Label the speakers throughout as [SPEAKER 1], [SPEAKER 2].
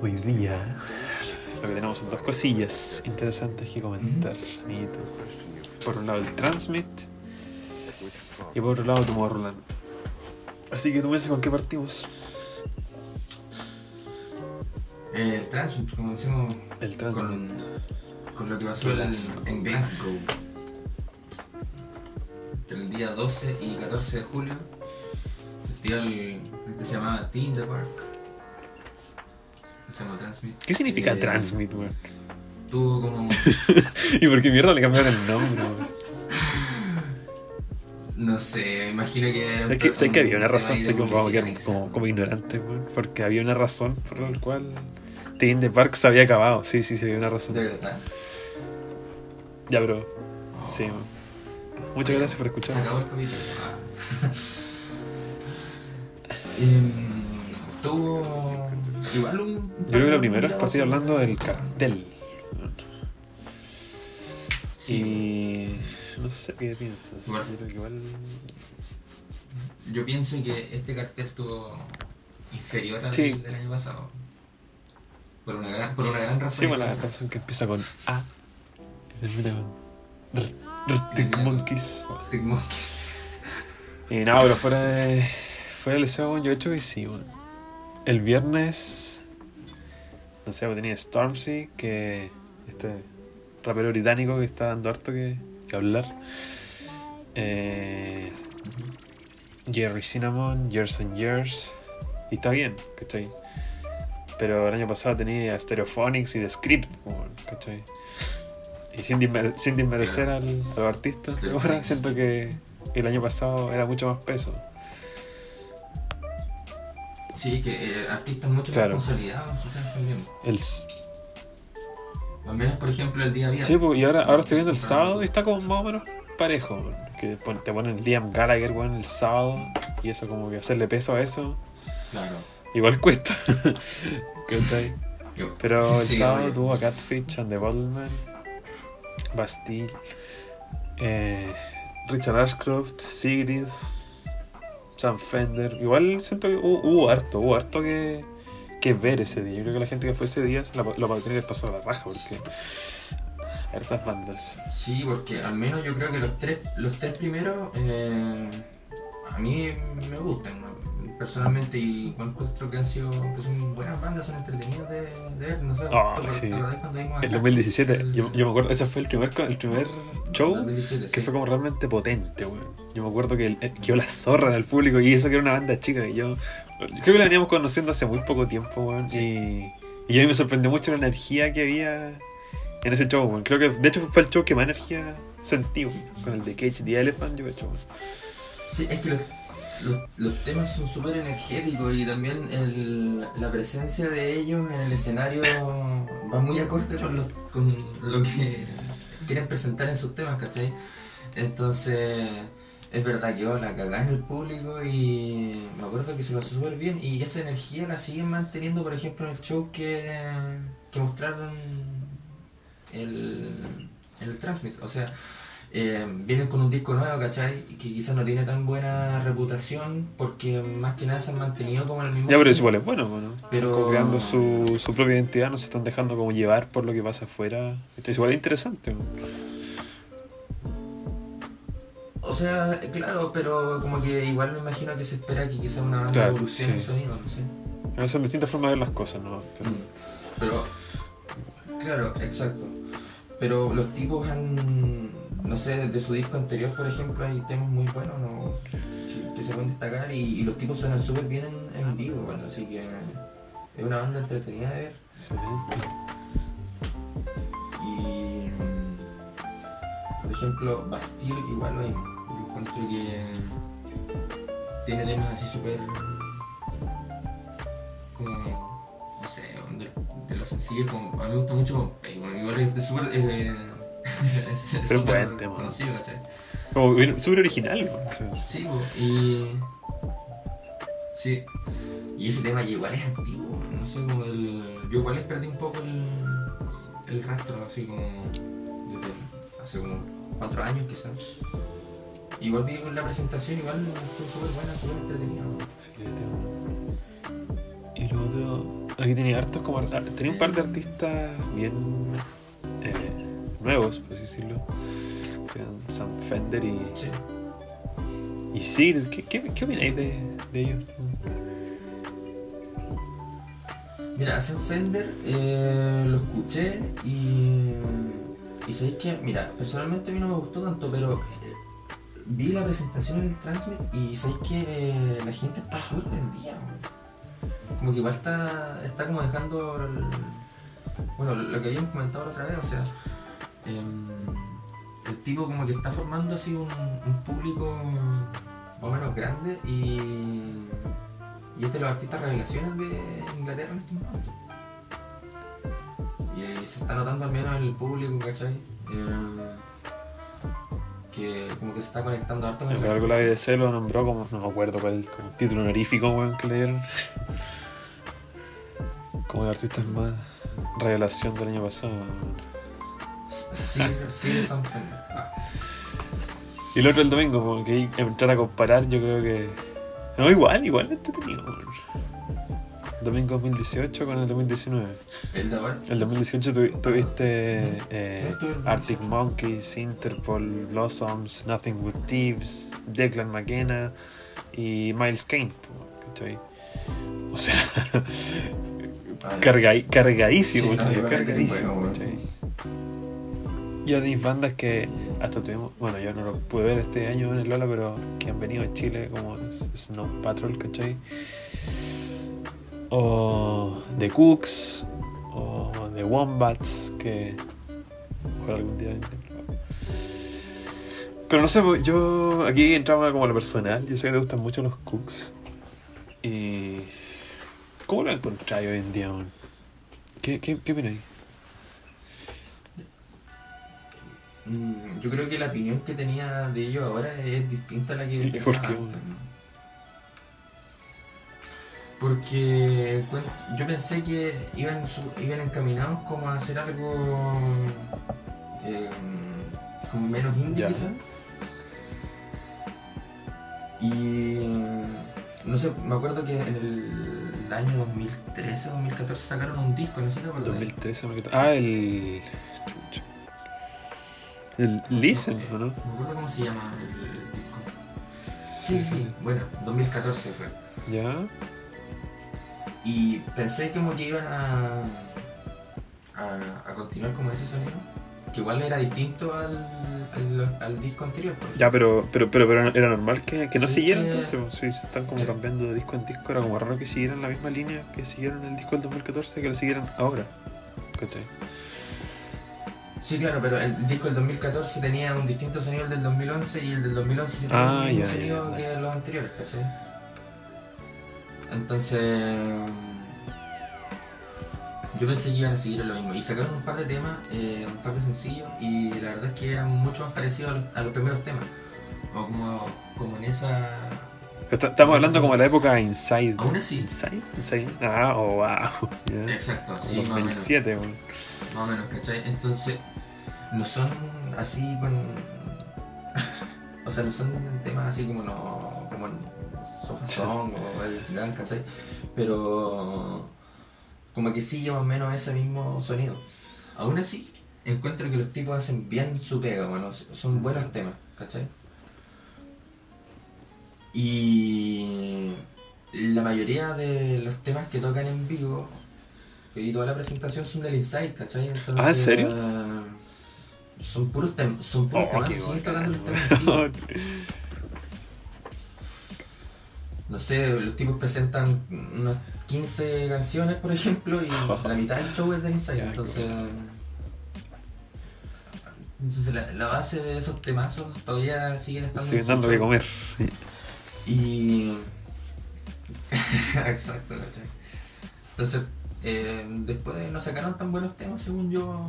[SPEAKER 1] hoy día lo que tenemos son dos cosillas interesantes que comentar, amiguito. Por un lado el Transmit y por otro lado Tomorrowland. Así que tú me dices con qué partimos.
[SPEAKER 2] Eh, el Transmit, como decimos,
[SPEAKER 1] El Transmit.
[SPEAKER 2] con, con lo que pasó en,
[SPEAKER 1] Glasgow.
[SPEAKER 2] en Glasgow. Entre el día 12 y 14 de julio. Festival que se llamaba the Park. Se llama Transmit.
[SPEAKER 1] ¿Qué significa
[SPEAKER 2] Eh,
[SPEAKER 1] Transmit, weón?
[SPEAKER 2] Tuvo como.
[SPEAKER 1] ¿Y por qué mierda le cambiaron el nombre, weón?
[SPEAKER 2] No sé, me imagino que era.
[SPEAKER 1] Sé que, había una
[SPEAKER 2] un
[SPEAKER 1] razón, sé que vamos a quedar como, como ignorantes, weón. Porque había una razón por la cual Teen the Park se había acabado. Sí, sí, sí, había una razón.
[SPEAKER 2] De verdad.
[SPEAKER 1] Ya, bro. Sí, weón. Muchas gracias por
[SPEAKER 2] Se
[SPEAKER 1] escuchar.
[SPEAKER 2] acabó el capítulo. Ah. Em, tuvo. Igual un.
[SPEAKER 1] Yo creo que lo primero es partir hablando del cartel.
[SPEAKER 2] Sí.
[SPEAKER 1] Y. No sé qué piensas. Yo creo que igual.
[SPEAKER 2] Yo pienso que este cartel estuvo inferior al
[SPEAKER 1] Sí.
[SPEAKER 2] del año pasado. Por una gran, por una gran razón.
[SPEAKER 1] Sí, bueno, la razón que empieza con A. Y termina con. R- Arctic Monkeys.
[SPEAKER 2] Tic Monkey.
[SPEAKER 1] Y nada, pero fuera de. Fuera del weón, yo he hecho que sí, weón. El viernes. No sé, tenía Stormzy, que. Este rapero británico que está dando harto que, que hablar. Eh, Jerry Cinnamon, Years and Years. Y está bien, ¿cachai? Pero el año pasado tenía Stereophonics y The Script, ¿cachai? Y sin, sin desmerecer al, a los artistas,
[SPEAKER 2] Stereophonics.
[SPEAKER 1] ahora siento que el año pasado era mucho más peso.
[SPEAKER 2] Sí, que eh, artistas mucho
[SPEAKER 1] Claro.
[SPEAKER 2] más consolidados, quizás también.
[SPEAKER 1] El,
[SPEAKER 2] Al menos, por ejemplo, el día viernes.
[SPEAKER 1] sí, pues, y ahora, ahora estoy viendo el sábado y está como más o menos parejo. Que te ponen Liam Gallagher weón, el sábado y eso como que hacerle peso a eso
[SPEAKER 2] Claro.
[SPEAKER 1] igual cuesta. Pero el
[SPEAKER 2] sí,
[SPEAKER 1] sábado tuvo a Catfish and the Bottleman, Bastille, eh, Richard Ashcroft, Sigrid, Sam Fender. Igual siento que hubo, harto, hubo harto que, que ver ese día. Yo creo que la gente que fue ese día lo va a tener que pasar a la raja porque hartas bandas.
[SPEAKER 2] Sí, porque al menos yo creo que los tres, los tres primeros eh, a mí me gustan. Personalmente y encuentro que han sido que son buenas bandas, son entretenidas de, de ver, no sé.
[SPEAKER 1] Ah,
[SPEAKER 2] ¿te
[SPEAKER 1] sí.
[SPEAKER 2] cuando vimos
[SPEAKER 1] El
[SPEAKER 2] acá?
[SPEAKER 1] 2017,
[SPEAKER 2] El-
[SPEAKER 1] yo, yo me acuerdo, ese fue el primer, el primer show
[SPEAKER 2] 2017,
[SPEAKER 1] que
[SPEAKER 2] sí.
[SPEAKER 1] fue como realmente potente, weón. Yo me acuerdo que eh, quedó la zorra en el público y eso que era una banda chica y yo, yo creo que la veníamos conociendo hace muy poco tiempo, weón. Y, y a mí me sorprendió mucho la energía que había en ese show, weón. Creo que de hecho fue el show que más energía sentí. Con el de Cage the Elephant, yo he hecho, weón.
[SPEAKER 2] Sí, es que los, los, temas son súper energéticos y también la presencia de ellos en el escenario va muy acorde con lo, lo que quieren presentar en sus temas, ¿cachai? Entonces, es verdad que la cagada en el público y me acuerdo que se pasó súper bien y esa energía la siguen manteniendo, por ejemplo, en el show que, que mostraron el, el Transmit. O sea, eh, vienen con un disco nuevo, ¿cachai? Que quizás no tiene tan buena reputación porque más que nada se han mantenido como en el mismo...
[SPEAKER 1] Ya, pero
[SPEAKER 2] sonido.
[SPEAKER 1] igual es bueno, bueno.
[SPEAKER 2] Pero-
[SPEAKER 1] Como creando su, su propia identidad, no se están dejando como llevar por lo que pasa afuera. Igual es interesante, weón.
[SPEAKER 2] O sea, claro, pero como que igual me imagino que se espera que quizás una banda
[SPEAKER 1] Claro,
[SPEAKER 2] evolucione
[SPEAKER 1] sí.
[SPEAKER 2] el sonido, no sé.
[SPEAKER 1] No, Son distintas formas de ver las cosas, ¿no? Pero-
[SPEAKER 2] Mm. Pero, claro, exacto. Pero los tipos han, no sé, de su disco anterior, por ejemplo, hay temas muy buenos ¿no? que, que se pueden destacar y, y los tipos suenan súper bien en, en vivo, bueno, así que es una banda entretenida de ver.
[SPEAKER 1] Excelente.
[SPEAKER 2] Y, mm, por ejemplo, Bastille igual lo mismo. Yo encuentro que tiene temas así súper. como. no sé, de, de los sencillos, como, a mí me gusta mucho igual es de súper. Eh,
[SPEAKER 1] Pero
[SPEAKER 2] súper
[SPEAKER 1] buen tema.
[SPEAKER 2] conocido, ¿cachai?
[SPEAKER 1] Como súper original, weón. O sea,
[SPEAKER 2] Sí, y. Sí. Y ese tema igual es antiguo, no sé, como el. Yo igual les perdí un poco el, el rastro, así como. desde hace como cuatro años quizás. Igual vi la presentación, igual estuvo súper buena, súper entretenida.
[SPEAKER 1] Filete. Y lo otro. Hay Aquí tenía hartos como. Tenía un par de artistas bien eh, nuevos, por así decirlo. Que eran Sam Fender y,
[SPEAKER 2] Sí.
[SPEAKER 1] y Sid. ¿Qué, qué, qué opináis de, de ellos?
[SPEAKER 2] Mira, Sam Fender eh, lo escuché y. Y sabéis que, mira, personalmente a mí no me gustó tanto, pero eh, vi la presentación en el Transmit y sabéis que eh, la gente está súper prendida. weón. Como que igual está, está como dejando. el- bueno, lo que habíamos comentado la otra vez, o sea. Em, el tipo como que está formando así un, un público más o menos grande y. Y es de los artistas revelaciones de Inglaterra en este momento. Y eh, se está notando al menos en el público, ¿cachai? Eh, que como que se está conectando harto con
[SPEAKER 1] El
[SPEAKER 2] el
[SPEAKER 1] la BBC lo nombró como. No me acuerdo cuál como el título honorífico weón, que le dieron. Como de artistas más revelación del año pasado. weón.
[SPEAKER 2] Sam Fender. Ah,
[SPEAKER 1] Y el otro el domingo, como que entrar a comparar, yo creo que. No, igual, igual entretenido. Domingo 2018 con el 2019.
[SPEAKER 2] el de ahora.
[SPEAKER 1] El 2018 tuvi- tuviste eh,
[SPEAKER 2] estuve en
[SPEAKER 1] Arctic
[SPEAKER 2] 2018.
[SPEAKER 1] Monkeys, Interpol, Blossoms, Nothing But Thieves, Declan McKenna y Miles Kane. O sea, cargadísimo,
[SPEAKER 2] Sí, no,
[SPEAKER 1] cargadísimo.
[SPEAKER 2] bueno,
[SPEAKER 1] ¿cachai? Mis bandas que hasta tuvimos, bueno, yo no lo pude ver este año en el Lola, pero que han venido a Chile como Snow Patrol, ¿cachai? O The Cooks, o The Wombats, que ojalá algún día. Pero no sé, pues, yo aquí entramos como lo personal, yo sé que te gustan mucho los Cooks. Y... ¿Cómo lo encontráis hoy en día, man? ¿Qué, qué, qué opináis?
[SPEAKER 2] Yo creo que la opinión que tenía de ellos ahora es distinta a la que
[SPEAKER 1] ¿Y
[SPEAKER 2] pensaba
[SPEAKER 1] por qué?
[SPEAKER 2] antes, ¿no? Porque yo pensé que iban, iban encaminados como a hacer algo eh, como menos indie quizás. Y no sé, me acuerdo que en el año 2013 2014 sacaron un disco, no sé si te acuerdas.
[SPEAKER 1] 2013, 2014. Ah, el. El Listen, ¿o no?
[SPEAKER 2] No me acuerdo cómo se llama el disco. Sí, sí, bueno, 2014 fue.
[SPEAKER 1] Ya.
[SPEAKER 2] Y pensé como que iban a, a, a continuar como ese sonido, que igual era distinto al, al, al disco anterior.
[SPEAKER 1] Ya, pero, pero, pero, pero era normal que, que no
[SPEAKER 2] Sí,
[SPEAKER 1] siguieran
[SPEAKER 2] que-
[SPEAKER 1] entonces. pues, Si están como
[SPEAKER 2] Sí.
[SPEAKER 1] cambiando de disco en disco, era como raro que siguieran la misma línea que siguieron el disco del 2014 que lo siguieran ahora. ¿Cachai?
[SPEAKER 2] Sí, claro, pero el disco del 2014 tenía un distinto sonido al del 2011 y el del 2011 sí tenía
[SPEAKER 1] Ah,
[SPEAKER 2] mismo
[SPEAKER 1] ya,
[SPEAKER 2] sonido
[SPEAKER 1] ya,
[SPEAKER 2] que los anteriores, ¿cachai? Entonces. Yo pensé que iban a seguir lo mismo. Y sacaron un par de temas, eh, un par de sencillos, y la verdad es que eran mucho más parecidos a los, a los primeros temas. O como, como en esa.
[SPEAKER 1] Estamos hablando como de la época Inside.
[SPEAKER 2] Aún así.
[SPEAKER 1] Inside, Inside. Ah, oh, wow.
[SPEAKER 2] Exacto,
[SPEAKER 1] Como
[SPEAKER 2] sí, más o menos.
[SPEAKER 1] 2007.
[SPEAKER 2] Más o menos, ¿cachai? Entonces, no son así con. o sea, no son temas así como no. como en Sofa Song o El Slam, ¿cachai? Pero. como que sigue más o menos ese mismo sonido. Aún así, encuentro que los tipos hacen bien su pega, bueno, son buenos temas, ¿cachai? Y. la mayoría de los temas que tocan en vivo y toda la presentación son del Inside, ¿cachai? Entonces,
[SPEAKER 1] Ah, ¿en serio?
[SPEAKER 2] son puros temas, son puros
[SPEAKER 1] Oh,
[SPEAKER 2] temas,
[SPEAKER 1] bacán,
[SPEAKER 2] tocando los temas en vivo.
[SPEAKER 1] weón.
[SPEAKER 2] No sé, los tipos presentan unas 15 canciones, por ejemplo, y la mitad del show es del
[SPEAKER 1] qué
[SPEAKER 2] entonces... Entonces la, la base de esos temazos todavía siguen estando en
[SPEAKER 1] Siguen dando que comer.
[SPEAKER 2] Y. Exacto, ¿cachai? Entonces, eh, después no sacaron tan buenos temas, según yo.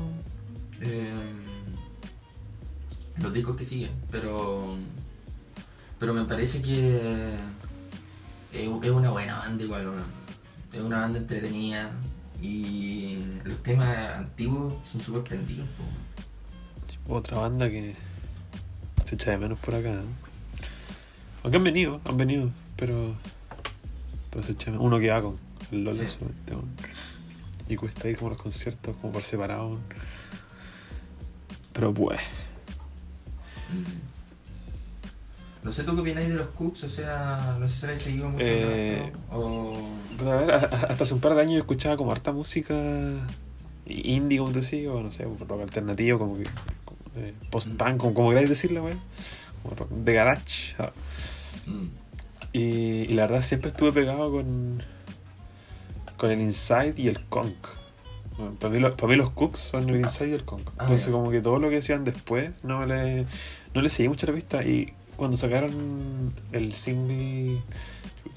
[SPEAKER 2] eh, los discos que siguen, pero. Pero me parece que. Es, una buena banda, igual. Es una banda entretenida. Y los temas antiguos son súper prendidos.
[SPEAKER 1] Otra banda que se echa de menos por acá. ¿no? Aunque han venido, han venido, pero. Pero se echa. Uno que va con el LOL
[SPEAKER 2] Sí.
[SPEAKER 1] weón. Y cuesta ir como a los conciertos, como por separado. Pero pues.
[SPEAKER 2] No sé tú qué opináis de los Cooks, o sea, no sé si habéis seguido mucho
[SPEAKER 1] Eh,
[SPEAKER 2] rato, o...
[SPEAKER 1] Pero a ver, a- a- hasta hace un par de años yo escuchaba como harta música indie, como tú decís, o no sé, rock alternativo, como que post-punk, como, como queráis decirlo, weón. Como rock de garage.
[SPEAKER 2] Mm.
[SPEAKER 1] Y, y la verdad siempre estuve pegado con, con el Inside y el Conk. Bueno, para, mí, lo- para mí los Cooks son el Inside y el Conk.
[SPEAKER 2] Ah,
[SPEAKER 1] Entonces como que todo lo que hacían después no le, no le seguí mucho la pista. Y cuando sacaron el single,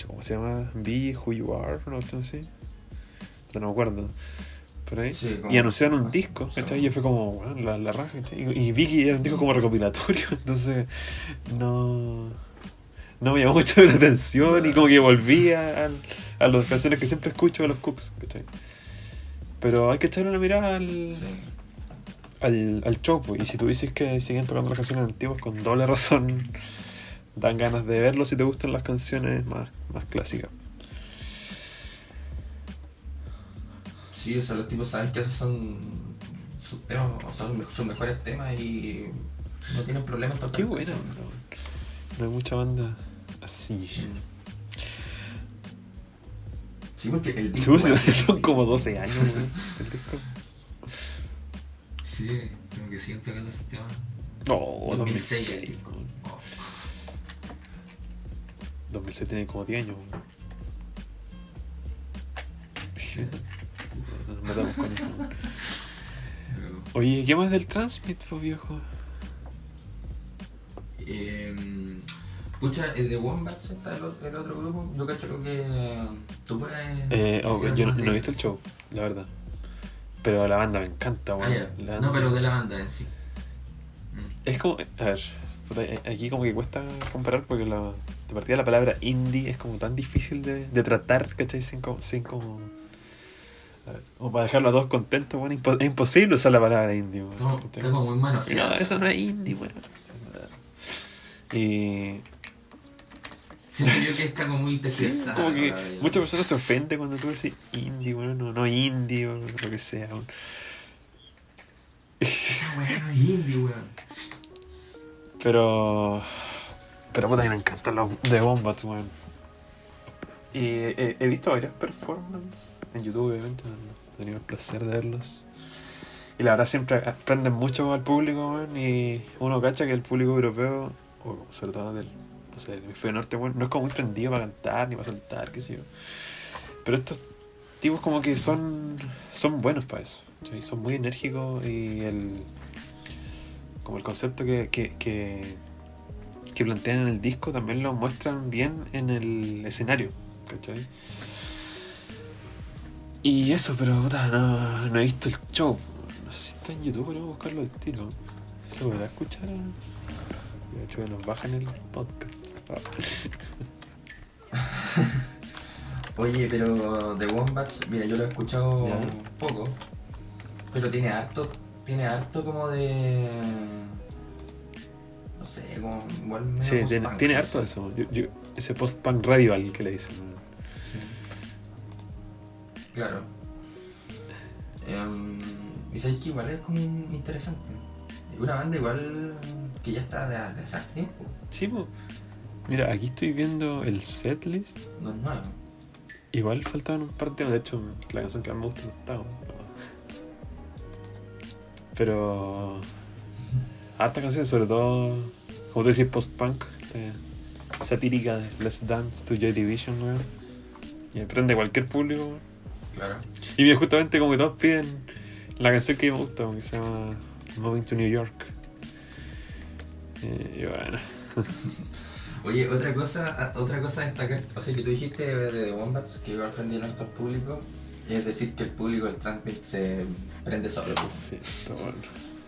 [SPEAKER 1] ¿cómo se llama? Be Who You Are, una cuestión así. No me acuerdo. Por ahí.
[SPEAKER 2] Sí,
[SPEAKER 1] y anunciaron un disco. ¿cachai? Y yo fue como, bueno, la, la raja, ¿cachai? Y, y vi que era un disco como recopilatorio, entonces no, no me llamó mucho la atención y como que volví a, a las canciones que siempre escucho de los Cooks, ¿cachai? Pero hay que echarle una mirada al,
[SPEAKER 2] Sí.
[SPEAKER 1] al, al show, pues, y si tú dices que siguen tocando las canciones antiguas, con doble razón dan ganas de verlo si te gustan las canciones más, más clásicas.
[SPEAKER 2] Sí, o sea, los tipos saben que esos son sus temas, o sea, sus mejores temas y no tienen problema en tocar.
[SPEAKER 1] Qué buena, no, no hay mucha banda así.
[SPEAKER 2] Sí, porque el disco
[SPEAKER 1] son como 12 años, weón, el disco.
[SPEAKER 2] Sí, como que siguen tocando esos temas.
[SPEAKER 1] No,
[SPEAKER 2] 2006 el
[SPEAKER 1] 2006.
[SPEAKER 2] disco.
[SPEAKER 1] weón.
[SPEAKER 2] Oh.
[SPEAKER 1] 2006 tiene como 10 años. weón. Nos matamos con eso. Oye, ¿qué más del Transmit, viejo?
[SPEAKER 2] Eh, pucha, el de Wombats está el otro, el otro grupo. Yo cacho que tú puedes.
[SPEAKER 1] Eh, oh, yo no,
[SPEAKER 2] de
[SPEAKER 1] no he visto el show, la verdad. Pero la banda me encanta,
[SPEAKER 2] Ah,
[SPEAKER 1] weón. La
[SPEAKER 2] No, pero de la banda en sí. Mm.
[SPEAKER 1] Es como, a ver, eh, aquí como que cuesta comparar porque la, de partida la palabra indie es como tan difícil de, de tratar, ¿cachai? Sin como, sin como, como para dejarlo a todos contentos, bueno, impo- es imposible usar la palabra indie,
[SPEAKER 2] manos.
[SPEAKER 1] Y no, eso no es indie, weón. Y
[SPEAKER 2] Siento yo que está como muy
[SPEAKER 1] sí, como que muchas personas se ofenden cuando tú decís indie, bueno, no, no indie o lo que sea.
[SPEAKER 2] Esa weá no es indie, weón.
[SPEAKER 1] Pero. Pero puta, me encantan los de Wombats, weón. Y he, he visto varias performances en YouTube, obviamente. He tenido el placer de verlos. Y la verdad siempre aprenden mucho al público, weón. Y uno cacha que el público europeo, o sobre todo del, sé, del hemisferio norte, weón, no es como muy prendido para cantar ni para saltar, qué sé yo. Pero estos tipos como que son, son buenos para eso. ¿sí? Son muy enérgicos y el como el concepto que, que, que, que plantean en el disco también lo muestran bien en el escenario, ¿cachai? Y eso, pero puta, no, no he visto el show. No sé si está en YouTube, pero voy a buscarlo al tiro. ¿Se podrá escuchar? De hecho, nos bajan el podcast.
[SPEAKER 2] Oye, pero The Wombats, mira, yo lo he escuchado
[SPEAKER 1] Ya.
[SPEAKER 2] poco, pero tiene harto, tiene harto como de... No sé, como igual medio
[SPEAKER 1] Sí, tiene, harto de eso. Yo- yo- ese post-punk revival que le dicen.
[SPEAKER 2] Claro. Em, y sabes que igual es como interesante. Es una banda igual que ya está de, de hace tiempo,
[SPEAKER 1] Sí, po. Mira, aquí estoy viendo el setlist.
[SPEAKER 2] no es nuevo.
[SPEAKER 1] Igual faltaban un par de temas. De hecho, la canción que más me gusta no está. Pero. Harta canción, sobre todo. Como tú decís, post-punk. eh, Satírica de Let's Dance to Joy Division, weón. Y aprende cualquier público, weón.
[SPEAKER 2] Claro.
[SPEAKER 1] Y mira, justamente como que todos piden la canción que me gusta, que se llama Moving to New York. Eh, y bueno.
[SPEAKER 2] Oye, otra cosa, otra cosa a destacar, o sea que tú dijiste de The Wombats que igual prendieron harto al público, es decir que el público del Transmit se prende solo.
[SPEAKER 1] Sí, está bueno.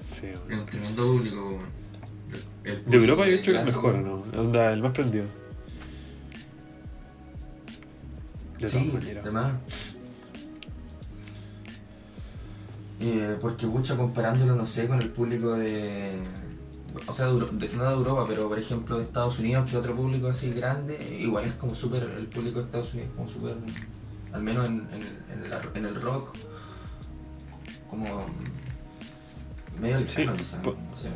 [SPEAKER 1] Sí, weón.
[SPEAKER 2] un tremendo público. El-
[SPEAKER 1] De
[SPEAKER 2] público
[SPEAKER 1] Europa yo he hecho que es mejor, ¿no? Onda, el más prendido. De
[SPEAKER 2] Sí, además. Eh, porque mucho comparándolo, no sé, con el público de. O sea, de no de Europa, pero por ejemplo de Estados Unidos, que otro público así grande, igual es como súper. El público de Estados Unidos es como súper al menos en, en, en, la- en el rock, como medio
[SPEAKER 1] Sí,
[SPEAKER 2] quizás,
[SPEAKER 1] por-
[SPEAKER 2] o sea,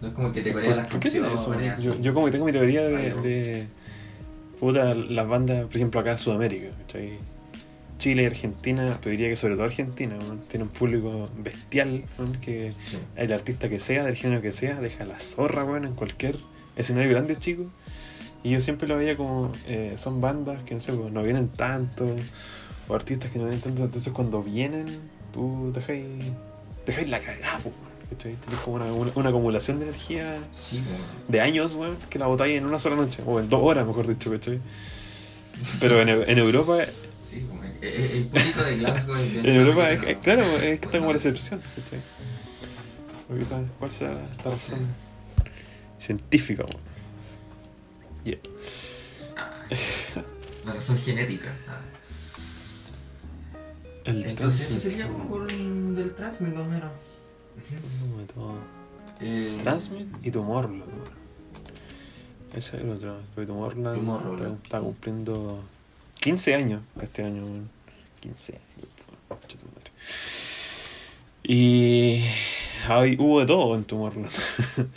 [SPEAKER 2] no es como que te corean las canciones,
[SPEAKER 1] Yo, yo como que tengo mi teoría de, de puta, las bandas, por ejemplo, acá en Sudamérica, ¿cachai? Chile y Argentina, pero diría que sobre todo Argentina, ¿no? tiene un público bestial, ¿no? que
[SPEAKER 2] Sí.
[SPEAKER 1] el artista que sea, del género que sea, deja la zorra, bueno, en cualquier escenario grande, chico. Y yo siempre lo veía como, eh, son bandas que no sé, pues, no vienen tanto, o artistas que no vienen tanto, entonces cuando vienen, tú dejáis, dejáis la cagada. Tenés como una, una- una acumulación de energía
[SPEAKER 2] Sí,
[SPEAKER 1] de años, weón, que la botáis en una sola noche, o en dos horas, mejor dicho, ¿cachai? Pero en, en Europa,
[SPEAKER 2] el, el- público de Glasgow
[SPEAKER 1] en Europa, es, claro, es que está como la excepción, ¿cachai? Porque ¿sabes cuál será la, razón científica, weón. Yeah.
[SPEAKER 2] ah, La razón genética. ah.
[SPEAKER 1] El
[SPEAKER 2] Entonces eso sería como por un- del Transmit más o menos. Eh,
[SPEAKER 1] Transmit y Tomorrowland. Ese es el otro, porque Tomorrowland,
[SPEAKER 2] Tomorrowland.
[SPEAKER 1] Está, está cumpliendo 15 años este año, weón. 15 años. Y ay, hubo de todo en Tomorrowland.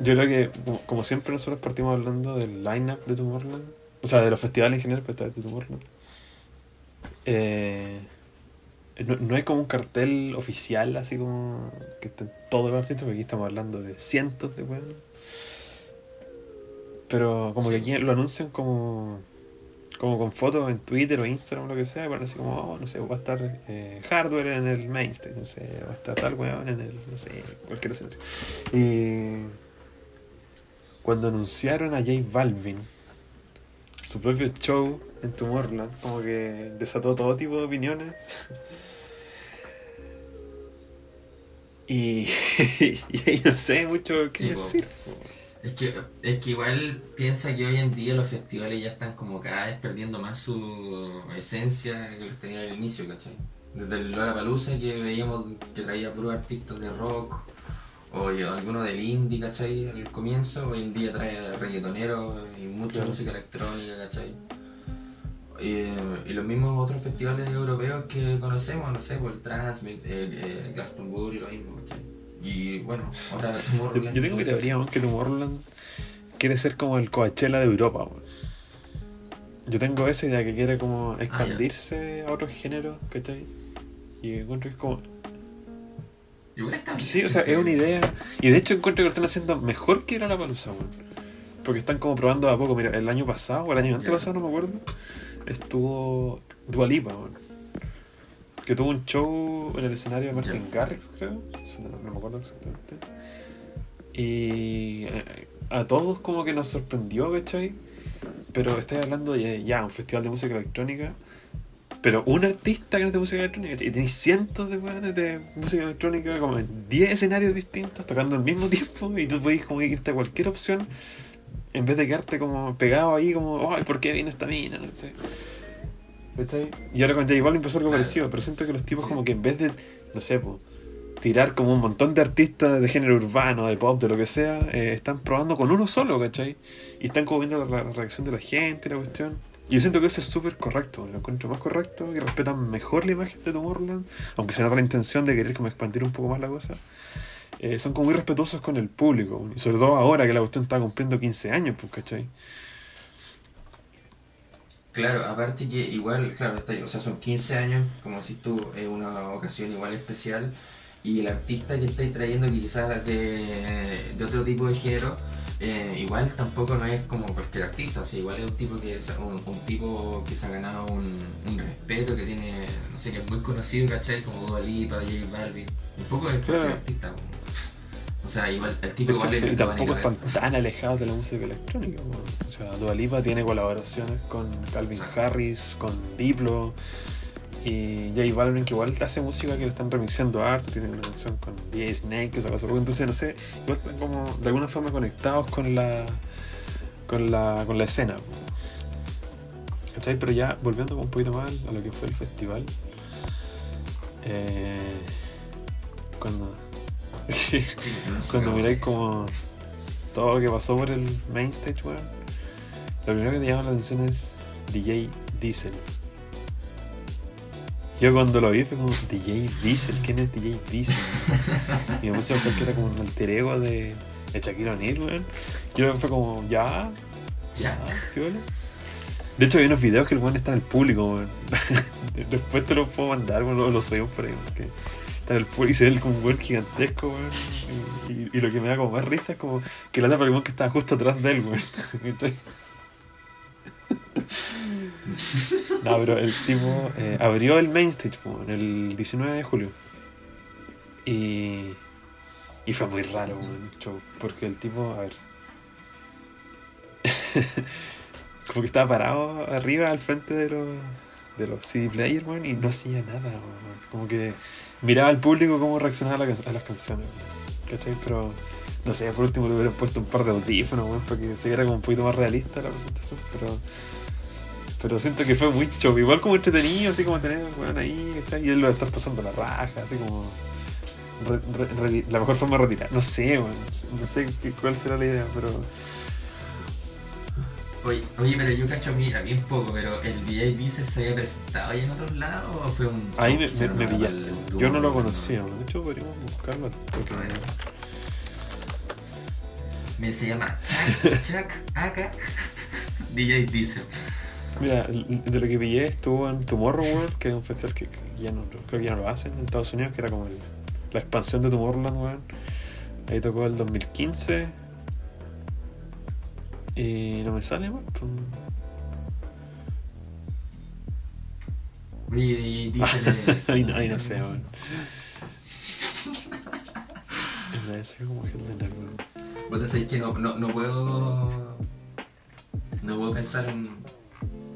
[SPEAKER 1] Yo creo que, como, siempre, nosotros partimos hablando del line-up de Tomorrowland, o sea, de los festivales en general, pero esta de Tomorrowland. Eh, no, no hay como un cartel oficial, así como que estén todos los artistas, porque aquí estamos hablando de cientos de weones. Pero como que aquí lo anuncian como como con fotos en Twitter o Instagram o lo que sea, y ponen así como, oh, no sé, va a estar eh, hardware en el main stage, no sé, va a estar tal weón en el, no sé, cualquier escenario. Y cuando anunciaron a J Balvin, su propio show en Tomorrowland, como que desató todo tipo de opiniones. Y, y ahí no sé mucho qué
[SPEAKER 2] Sí,
[SPEAKER 1] decir. po.
[SPEAKER 2] Es que, es que igual piensa que hoy en día los festivales ya están como cada vez perdiendo más su esencia que los tenían al inicio, ¿cachai? Desde el Lollapalooza que veíamos que traía puros artistas de rock o alguno del indie, ¿cachai? Al comienzo, hoy en día trae reggaetonero y mucha
[SPEAKER 1] Claro.
[SPEAKER 2] música electrónica, ¿cachai? Y, y los mismos otros festivales europeos que conocemos, no sé, por el Transmit, el, el Glastonbury, lo mismo, ¿cachai? Y bueno, ahora
[SPEAKER 1] Yo,
[SPEAKER 2] Tomorrowland.
[SPEAKER 1] yo tengo mi teoría, que Tomorrowland quiere ser como el Coachella de Europa, weón. Yo tengo esa idea que quiere como expandirse a otros géneros, ¿cachai? Y encuentro que es como...
[SPEAKER 2] Igual está bien,
[SPEAKER 1] Sí, o sea, es una idea... Y de hecho encuentro que lo están haciendo mejor que ir a la palusa, weón. Porque están como probando a poco. Mira, el año pasado, o el año antepasado, no me acuerdo, estuvo Dualipa, weón. Que tuvo un show en el escenario de Martin Garrix, creo. No, me acuerdo exactamente. Y eh, a todos como que nos sorprendió, ¿cachai? Pero estoy hablando de ya, un festival de música electrónica. Pero un artista que no es de música electrónica, y tenéis cientos de weones de música electrónica, como en 10 escenarios distintos, tocando al mismo tiempo, y tú podéis como irte a cualquier opción, en vez de quedarte como pegado ahí, como, ay, ¿por qué viene esta mina? No sé. ¿Cachai? Y ahora con J Balvin pasó algo parecido, pero siento que los tipos
[SPEAKER 2] Sí.
[SPEAKER 1] como que en vez de, no sé, pues, tirar como un montón de artistas de género urbano, de pop, de lo que sea, eh, están probando con uno solo, ¿cachai? Y están como viendo la, la reacción de la gente, la cuestión. Y yo siento que eso es súper correcto, lo encuentro más correcto, y respetan mejor la imagen de Tomorrowland, aunque se nota la intención de querer como expandir un poco más la cosa. Eh, son como muy respetuosos con el público, y sobre todo ahora que la cuestión está cumpliendo 15 años, pues, ¿cachai?
[SPEAKER 2] Claro, aparte que igual, claro, está- o sea, son 15 años, como decís tú, es una ocasión igual especial. Y el artista que estáis trayendo, que quizás de, de otro tipo de género, eh, igual tampoco no es como cualquier artista, o sea, igual es un tipo que, se- un, un tipo que se ha ganado un, un respeto, que tiene, no sé, que es muy conocido, ¿cachai? Como Dua Lipa, J Balvin, un poco de cualquier
[SPEAKER 1] Claro.
[SPEAKER 2] artista. como- sea, igual el tipo igual
[SPEAKER 1] Exacto,
[SPEAKER 2] es
[SPEAKER 1] y tampoco están tan alejados de la música electrónica. po. O sea, Dua Lipa tiene colaboraciones con Calvin
[SPEAKER 2] Exacto.
[SPEAKER 1] Harris, con Diplo y J Balvin, que igual hace música que lo están remixando harto. Tiene una canción con DJ Snake que sacó. Entonces, no sé, igual están como de alguna forma conectados con la con la, con la escena. ¿Cachai? Pero ya volviendo un poquito más a lo que fue el festival. eh, cuando. Sí. Cuando miráis como todo lo que pasó por el main stage, weón, lo primero que te llama la atención es DJ Diesel. Yo cuando lo vi fue como DJ Diesel, ¿quién es DJ Diesel? y me puse a buscar que era como un alter ego de, de Shaquille O'Neal, weón. Yo fue como, ya, ya, piola. De hecho, hay unos videos que el weón está en el público, weón. Después te los puedo mandar, weón, lo, lo subimos por ahí, porque el público y se como un weón gigantesco, weón. Y, lo que me da como más risa es como que la otra weón que estaba justo atrás de él, weón. ¿Cachai? No, pero el tipo eh, abrió el main stage en el 19 de julio. Y, y fue muy raro weón, show, porque el tipo, a ver. como que estaba parado arriba al frente de los, de los CD players, weón, y no hacía nada, weón. Como que miraba al público cómo reaccionaba a, la a las canciones, ¿cachai? Pero no sé, por último le hubieran puesto un par de audífonos, weón, para que se viera como un poquito más realista la presentación, pero. Pero siento que fue muy show, igual como entretenido, así como tener weón ahí, ¿cachai? Y él lo va a estar pasando la raja, así como. re- la mejor forma de retirar. No sé, weón. No sé cuál será la idea, pero.
[SPEAKER 2] Oye, oye, pero yo cacho mira, bien poco, pero ¿el DJ Diesel se había presentado ahí en otros lados o fue un
[SPEAKER 1] Ahí me, me, pillaste.
[SPEAKER 2] el?
[SPEAKER 1] Yo no lo conocía, de hecho podríamos buscarlo. Porque...
[SPEAKER 2] A ver. Me se llama Chuck, Chuck, acá, DJ Diesel.
[SPEAKER 1] Mira, de lo que pillé estuvo en Tomorrowworld, que es un festival que, que ya no, creo que ya no lo hacen en Estados Unidos, que era como el- la expansión de Tomorrowland, weón. Ahí tocó el 2015. Y no me sale más.
[SPEAKER 2] Diesel es-
[SPEAKER 1] Ahí no, ahí no sé, weón. En la de como headliner, weón.
[SPEAKER 2] Vos sabés que no, no, no puedo. No puedo pensar en,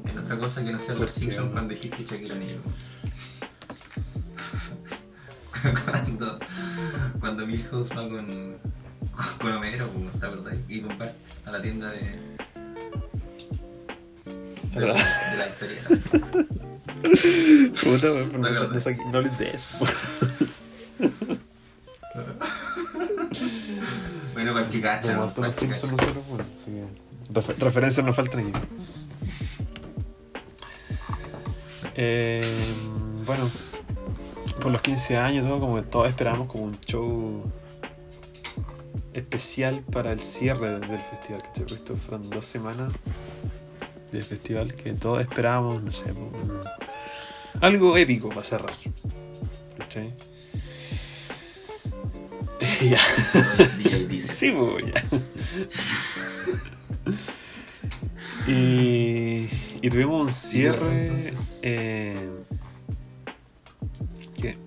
[SPEAKER 2] en otra cosa que no sea
[SPEAKER 1] ¿Por
[SPEAKER 2] los Simpsons cuando dijiste Shaquille O'Neal. cuando, cuando Milhouse va con, con Homero, pues, ¿te acordás? Y con Bart a la tienda de. de, la, de la historia.
[SPEAKER 1] Puta, weón, pero no, no, no hables de eso.
[SPEAKER 2] Bueno, para que cacha,
[SPEAKER 1] Como
[SPEAKER 2] ¿no? Para que
[SPEAKER 1] refer- referencias nos faltan aquí. Eh, bueno, por los 15 años, todo, como que todos esperábamos como un show especial para el cierre del festival. ¿cachai? Porque Esto fueron dos semanas del festival que todos esperábamos, no sé, un- algo épico para cerrar. ¿cachai? ya. Sí, pues ya. y, y tuvimos un cierre. eh, que.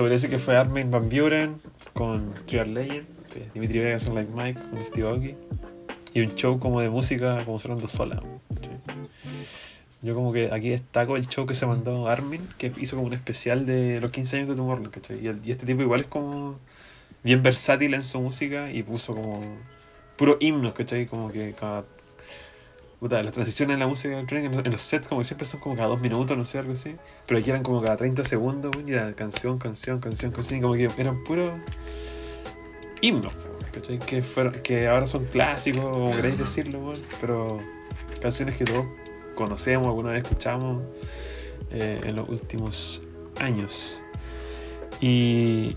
[SPEAKER 1] Se podría decir que fue Armin Van Buren con Trial Legend, Dimitri Vegas en Like Mike, con Steve Aoki. Y un show como de música como sonando sola. ¿cachai? Yo como que aquí destaco el show que se mandó Armin, que hizo como un especial de los 15 años de Tomorrowland, ¿cachai? Y, y este tipo igual es como bien versátil en su música y puso como puro himnos, ¿cachai? Como que cada... Puta, las transiciones en la música electrónica en los- en los sets como que siempre son como cada dos minutos, no sé, algo así. Pero aquí eran como cada 30 segundos, y era canción, canción, canción, canción, y como que eran puros himnos, ¿cachai? Que, fueron, que ahora son clásicos, como queréis decirlo, pero canciones que todos conocemos, alguna vez escuchamos eh, en los últimos años. Y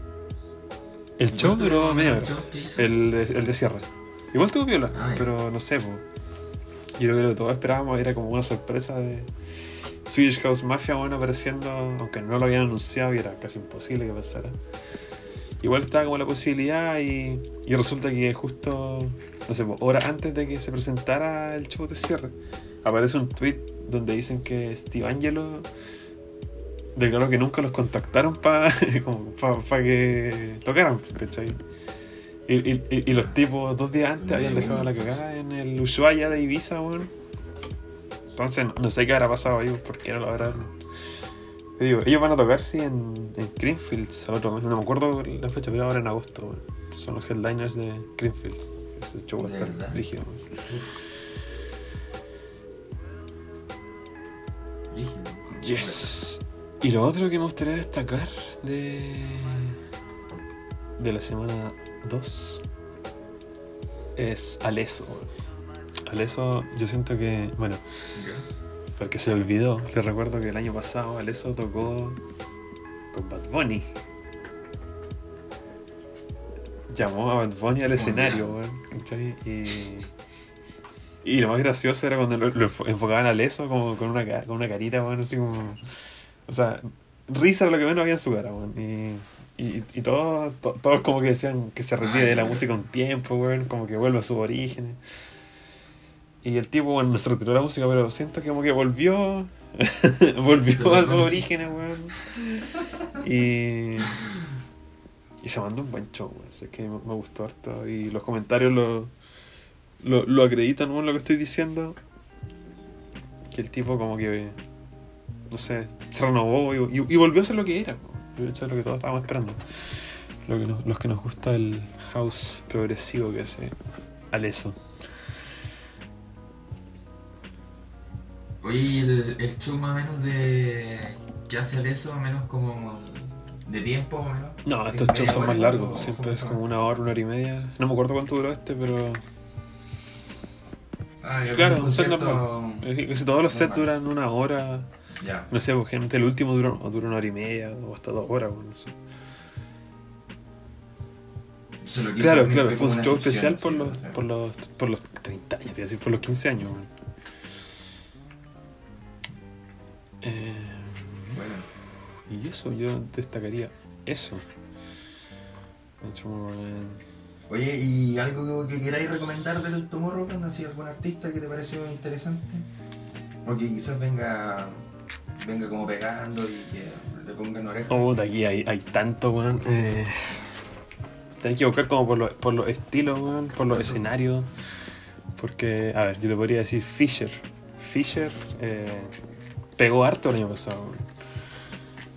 [SPEAKER 1] el show
[SPEAKER 2] ¿Cuánto
[SPEAKER 1] duró media
[SPEAKER 2] el
[SPEAKER 1] hora, el, de- el de cierre. Igual tuvo viola,
[SPEAKER 2] Ah,
[SPEAKER 1] pero no sé, po. Yo creo que lo que todos esperábamos era como una sorpresa de Swedish House Mafia bueno, apareciendo, aunque no lo habían anunciado y era casi imposible que pasara. Igual estaba como la posibilidad y, y resulta que justo, no sé, horas antes de que se presentara el show de cierre, aparece un tweet donde dicen que Steve Angelo declaró que nunca los contactaron para que tocaran, ¿cachai? Y, y- los tipos dos días antes habían dejado la cagada en el Ushuaia de Ibiza, weón. Entonces no, no sé qué habrá pasado ahí, por qué no lo habrán. Te digo, ellos van a tocar, sí, en, en Greenfields al otro mes. No me acuerdo la fecha, pero ahora en agosto, weón. Son los headliners de Greenfields. Ese show va rígido, weón.
[SPEAKER 2] Rígido.
[SPEAKER 1] Yes. Y lo otro que me gustaría destacar de. de la semana 2 es Aleso. Aleso, yo siento que, bueno, porque se olvidó, le recuerdo que el año pasado Aleso tocó con Bad Bunny. Llamó a Bad Bunny al
[SPEAKER 2] Oh,
[SPEAKER 1] escenario, ¿cachai? Y, y lo más gracioso era cuando lo, lo enfo- enfocaban a Aleso como con una, con una carita, weón, así como. O sea, risa era lo que menos había en su cara, weón. Y, y, y todos, to- todos como que decían que se retire de la música un tiempo, weón, como que vuelva a sus orígenes. Y el tipo, bueno, no se retiró de la música, pero siento que como que volvió. volvió a sus orígenes, weón. Y. Y se mandó un buen show, weón. O sea, es que me, me gustó harto. Y los comentarios lo, lo, lo acreditan, weón, lo que estoy diciendo. Que el tipo, como que. No sé, se renovó y, y- y volvió a ser lo que era, weón. Eso es lo que todos estábamos esperando. Lo que nos- los que nos gusta el house progresivo que hace Aleso.
[SPEAKER 2] Oye, ¿y el, el show más o menos de. que hace el eso, más o menos como. de tiempo, menos?
[SPEAKER 1] No, estos
[SPEAKER 2] ¿Media
[SPEAKER 1] shows son más largos. Siempre es como una hora, una hora y media. No me acuerdo cuánto duró este, pero.
[SPEAKER 2] Ah,
[SPEAKER 1] Claro,
[SPEAKER 2] un
[SPEAKER 1] set normal. Casi todos los sets duran una hora.
[SPEAKER 2] Ya.
[SPEAKER 1] No sé, porque generalmente el último dura, o dura una hora y media o hasta dos horas. bueno, no sé.
[SPEAKER 2] Se lo quiso
[SPEAKER 1] Claro, claro,
[SPEAKER 2] fue
[SPEAKER 1] un show especial por
[SPEAKER 2] sí,
[SPEAKER 1] los,
[SPEAKER 2] claro.
[SPEAKER 1] por los, por los 30 años, te iba a decir, por los 15 años. bueno. Eh,
[SPEAKER 2] Bueno.
[SPEAKER 1] y eso, yo destacaría eso.
[SPEAKER 2] Oye, ¿y algo que queráis recomendar del Tomorrowland? ¿Así algún artista que te pareció interesante? O que quizás venga venga como pegando y que le pongan oreja.
[SPEAKER 1] Oh, de aquí hay, hay tanto, weón. Eh, tenés que buscar como por, los- por los estilos, weón, por los escenarios. Porque, a ver, yo te podría decir Fisher. Fisher eh, pegó harto el año pasado, weón.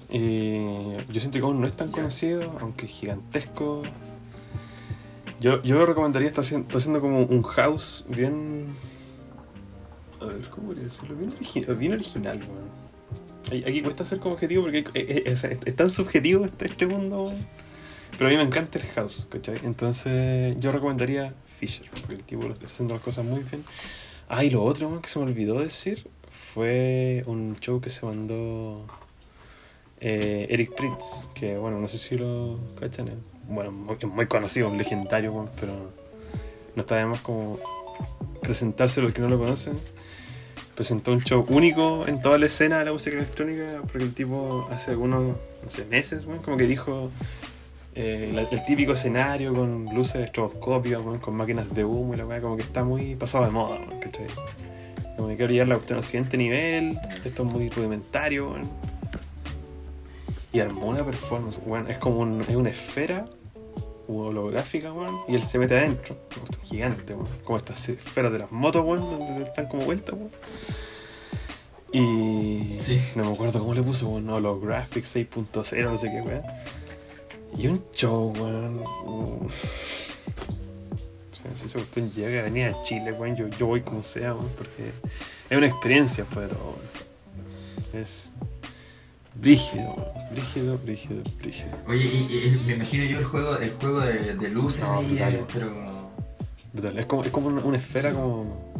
[SPEAKER 1] Y yo siento que aún no es tan conocido, aunque es gigantesco. Yo, yo lo recomendaría, está haciendo, está haciendo como un house bien. A ver, ¿cómo podría decirlo? Bien, origi- bien original, weón. Aquí cuesta ser como objetivo porque es, es- es- tan subjetivo este, este mundo. Pero a mí me encanta el house, ¿cachai? Entonces yo recomendaría Fisher, porque el tipo está haciendo las cosas muy bien. Ah, y lo otro que se me olvidó decir fue un show que se mandó eh, Eric Pritz, que bueno, no sé si lo cachan. eh. Bueno, muy- muy conocido, un legendario, pero no está de más como presentárselo al que no lo conocen presentó un show único en toda la escena de la música electrónica, porque el tipo hace algunos, no sé, meses, weón, como que dijo eh, el típico escenario con luces estroboscópicas, weón, con máquinas de humo y la weá, como que está muy pasado de moda, weón, ¿cachai? Como que quiero llevar la cuestión al siguiente nivel, esto es muy rudimentario. Y armó una performance, weón, es como un- es una esfera holográfica, weón, y él se mete adentro. Gigante, weón. Como estas esferas de las motos, weón, donde están como vueltas, weón. Y.
[SPEAKER 2] Sí.
[SPEAKER 1] No me acuerdo cómo le puso, weón. Holographics 6.0, no sé qué, weón. Y un show, weón. uh. Si esa cuestión llega a venir a Chile, weón, yo, yo voy como sea, weón, porque es una experiencia después de todo, weón. Es. Brígido. Brígido, brígido, brígido.
[SPEAKER 2] Oye, y, y- me imagino yo el juego, el juego de, de luces
[SPEAKER 1] No,
[SPEAKER 2] ahí,
[SPEAKER 1] brutal.
[SPEAKER 2] pero
[SPEAKER 1] Brutal. Es como, es como una, una esfera como.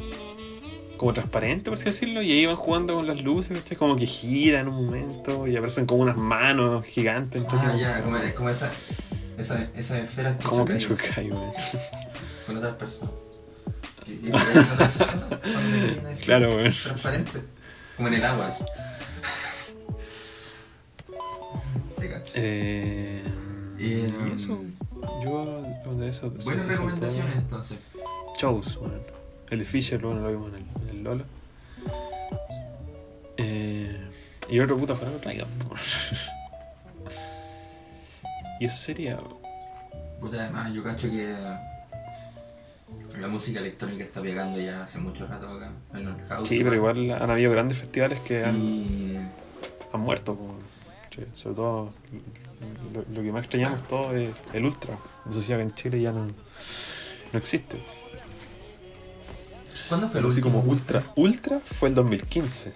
[SPEAKER 1] como transparente, por así decirlo, y ahí van jugando con las luces, ¿cachai? Como que gira en un momento y aparecen como unas manos gigantes.
[SPEAKER 2] Ah, ya, como, es como esa, esa, esa esfera
[SPEAKER 1] Como que weón.
[SPEAKER 2] con otras personas. Viene así,
[SPEAKER 1] Claro, weón.
[SPEAKER 2] Transparente. Como en el agua, así. Cacho.
[SPEAKER 1] Eh,
[SPEAKER 2] Y, um,
[SPEAKER 1] eso, yo de eso. de
[SPEAKER 2] entonces.
[SPEAKER 1] Shows, bueno. El de Fisher, bueno, lo vimos en el, en el Lola. Eh, y otro puta, ojalá lo traigan. y eso sería.
[SPEAKER 2] Puta, además yo cacho que la música electrónica está pegando ya hace mucho rato acá en el house.
[SPEAKER 1] Sí, pero igual han habido grandes festivales que han,
[SPEAKER 2] Y
[SPEAKER 1] han muerto. po. Sí, sobre todo, lo, lo que más extrañamos todos es el Ultra. No sé si acá en Chile ya no, no existe.
[SPEAKER 2] ¿Cuándo fue el
[SPEAKER 1] así
[SPEAKER 2] último
[SPEAKER 1] como Ultra. Ultra fue el 2015.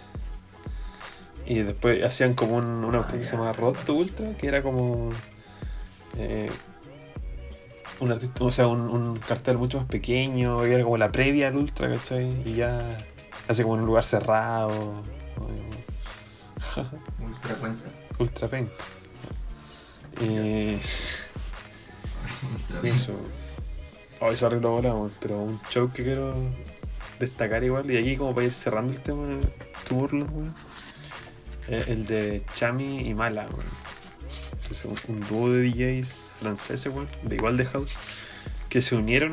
[SPEAKER 1] Y después hacían como un- una
[SPEAKER 2] Ah,
[SPEAKER 1] que se llamaba Road to Ultra, que era como. eh, un artista, o sea, un, un cartel mucho más pequeño, y era como la previa al ultra, ¿cachai? Y ya hace como en un lugar cerrado,
[SPEAKER 2] Ultra cuenta.
[SPEAKER 1] Ultra penca. Eh, eso. Hoy se arregló ahora, pero un show que quiero destacar igual, y aquí como para ir cerrando el tema de weón. eh, el de Chami y Mala. Entonces, un, un dúo de DJs franceses, de igual de house, que se unieron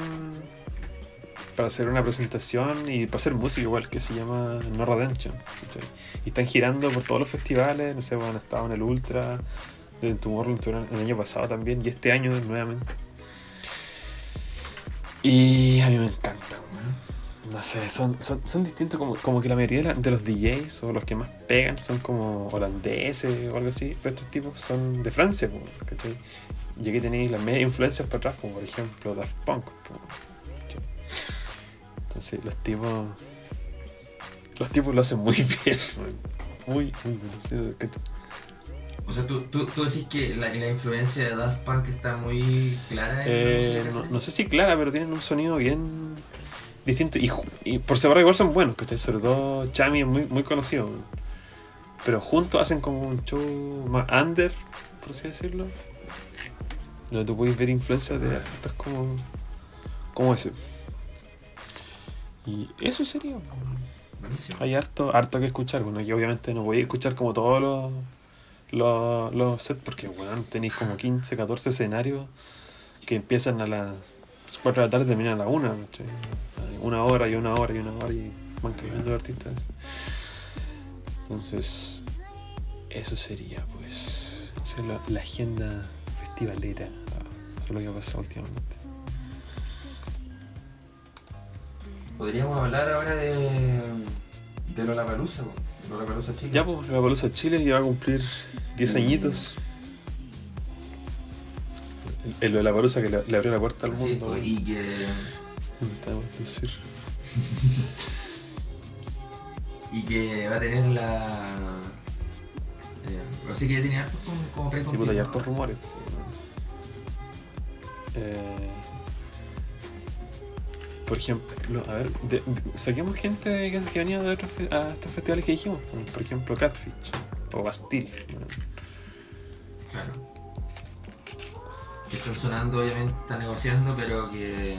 [SPEAKER 1] para hacer una presentación y para hacer música igual, que se llama No Redemption. ¿cachai? Y están girando por todos los festivales, no sé, han estado en el Ultra, de Tomorrowland el año pasado también, y este año nuevamente. Y a mí me encanta. No sé, son, son, son distintos, como, como que la mayoría de, los DJs o los que más pegan son como holandeses o algo así, pero estos tipos son de Francia, ¿cachai? Y aquí tenéis las medias influencias para atrás, como por ejemplo Daft Punk. Entonces los tipos. Los tipos lo hacen muy bien. Muy, muy bien.
[SPEAKER 2] O sea, ¿tú, tú, tú decís que la, la influencia de Daft Punk está muy clara en
[SPEAKER 1] Eh,
[SPEAKER 2] que
[SPEAKER 1] no, no sé si clara, pero tienen un sonido bien distinto. Y, por separado igual son buenos, ¿cachai? Sobre todo Chami es muy, muy conocido. Pero juntos hacen como un show más under, por así decirlo. Donde tú puedes ver influencias de artistas como, como ese. Y eso sería.
[SPEAKER 2] Buenísimo.
[SPEAKER 1] Hay harto, harto que escuchar. Bueno, aquí obviamente no voy a escuchar como todos los, los, los sets porque, bueno, tenéis como 15, 14 escenarios que empiezan a las 4 de la tarde y terminan a la 1. ¿cachai? Hay Una hora y una hora y una hora y van cambiando de artistas. Entonces, eso sería, pues, esa es la, la agenda festivalera. Eso es lo que ha pasado últimamente.
[SPEAKER 2] Podríamos hablar ahora de. de Lollapalooza. Lollapalooza Chile.
[SPEAKER 1] Ya, pues, la Palusa Chile ya va a cumplir 10 añitos. El de la Palusa que le, le abrió la puerta al
[SPEAKER 2] Sí,
[SPEAKER 1] mundo.
[SPEAKER 2] pues, y que.
[SPEAKER 1] Decir.
[SPEAKER 2] y que va a tener la. Eh, así que ya tiene hartos como, como
[SPEAKER 1] Sí, puta, hay
[SPEAKER 2] preconfirmados.
[SPEAKER 1] hartos rumores. Eh, por ejemplo, a ver, de- de- saquemos gente que, que venía de otros a estos festivales que dijimos. como Por ejemplo, Catfish o Bastille.
[SPEAKER 2] Claro. Que están sonando, obviamente, están negociando, pero que,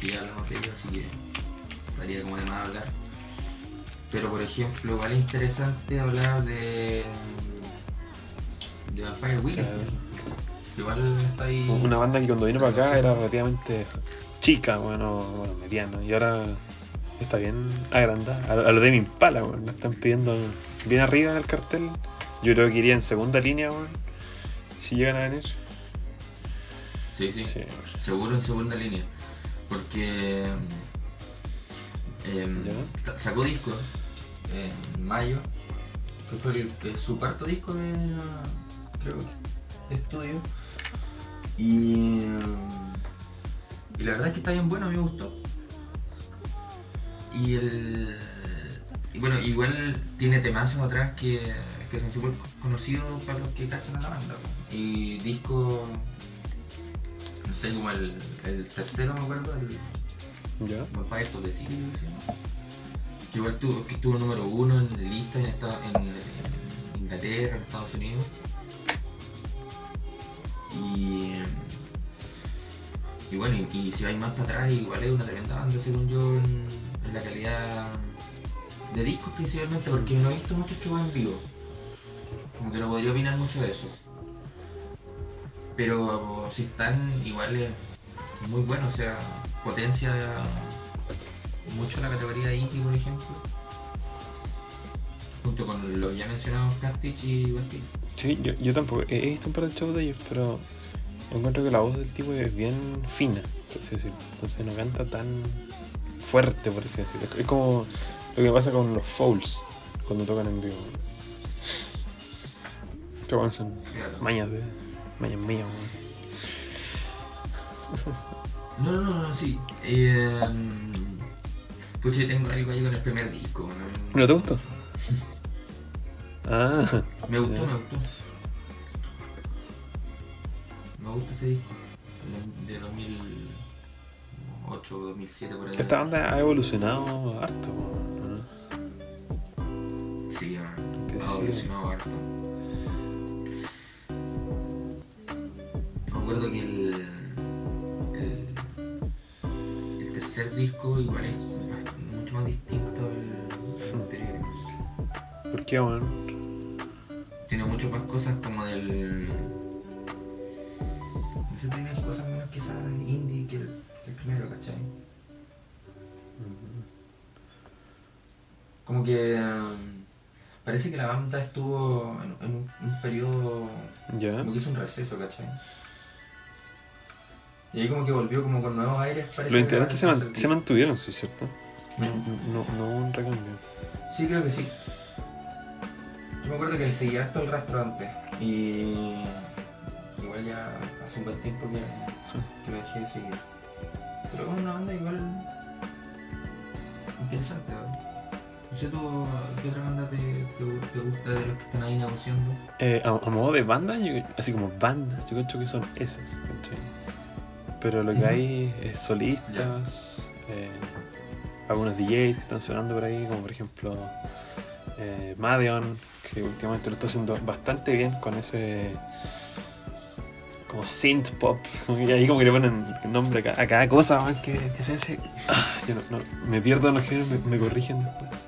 [SPEAKER 2] que ya de ellos, así que estaría como de más hablar. Pero, por ejemplo, igual es interesante hablar de. de Vampire Weekend. Igual está ahí.
[SPEAKER 1] Una banda que cuando vino para acá era relativamente chica, bueno, bueno mediana, y ahora está bien agrandada. A, a lo de mi Impala, bueno, la están pidiendo bien arriba en el cartel. Yo creo que iría en segunda línea, bueno, si llegan a venir.
[SPEAKER 2] Sí, sí.
[SPEAKER 1] Sí.
[SPEAKER 2] Seguro en segunda línea. Porque. em, ta- sacó disco en mayo. Que fue el- su cuarto disco de. creo. de estudio. Y. y la verdad es que está bien bueno, a mí me gustó. Y el. Y bueno, igual tiene temazos atrás que, que son súper conocidos para los que cachan a la banda. Y disco no sé, como el, el tercero, me acuerdo, el
[SPEAKER 1] ¿Ya?
[SPEAKER 2] Vampires of the City, creo que igual tuvo, que estuvo número uno en lista en, esta- en, en Inglaterra, en Estados Unidos. Y, y bueno, y, si hay más para atrás, igual es una tremenda banda, según yo, en, en la calidad de discos principalmente, porque no he visto muchos shows en vivo. Como que no podría opinar mucho de eso. Pero si están, igual es muy bueno, o sea, potencia mucho la categoría indie, por ejemplo. Junto con los ya mencionados Catfish y Bastille.
[SPEAKER 1] Sí, yo, yo tampoco he visto un par de shows de ellos, pero encuentro que la voz del tipo es bien fina, por así decirlo. Entonces no canta tan fuerte, por así decirlo. Es como lo que pasa con los Fouls cuando tocan en vivo. Que bueno, son mañas de. mañas mías.
[SPEAKER 2] No, no, no, sí. Eh, pucha, tengo algo ahí con el primer disco. ¿no?
[SPEAKER 1] ¿No te gustó? Ah,
[SPEAKER 2] Me gustó,
[SPEAKER 1] Ya.
[SPEAKER 2] me gustó. Me gusta ese disco. de, de 2008 o 2007 por ahí.
[SPEAKER 1] Esta banda ha evolucionado harto, ¿no?
[SPEAKER 2] Sí, ha ha evolucionado harto. Me acuerdo que el, el, el tercer disco igual es mucho más distinto al, al anterior.
[SPEAKER 1] ¿Por qué, weón?
[SPEAKER 2] Tiene mucho más cosas como del. No tiene cosas menos quizás indie que el, que el primero, ¿cachai? Como que. um, parece que la banda estuvo en, en un, un periodo.
[SPEAKER 1] Ya.
[SPEAKER 2] Como que hizo un receso, ¿cachai? Y ahí como que volvió como con nuevos aires. parece
[SPEAKER 1] Los integrantes se, man- se mantuvieron, sí, ¿cierto?
[SPEAKER 2] Mm.
[SPEAKER 1] No, no hubo un recambio.
[SPEAKER 2] Sí, creo que sí. Yo me acuerdo que él seguía harto el rastro antes. Y. Igual ya hace un buen tiempo que, que lo dejé de seguir. Pero es una banda igual. interesante, ¿no? No sé tú, ¿qué otra banda te, te, te gusta de los que están ahí negociando?
[SPEAKER 1] Eh, a, a modo de banda, yo- así como bandas, yo creo que son esas, ¿cachai? Pero lo que hay es solistas, eh, algunos DJs que están sonando por ahí, como por ejemplo eh, Madeon, que últimamente lo está haciendo bastante bien con ese como synth pop, que ahí como que le ponen nombre a cada, a cosa que, que se hace. Ah, yo no, me pierdo en los géneros, me, me corrigen después.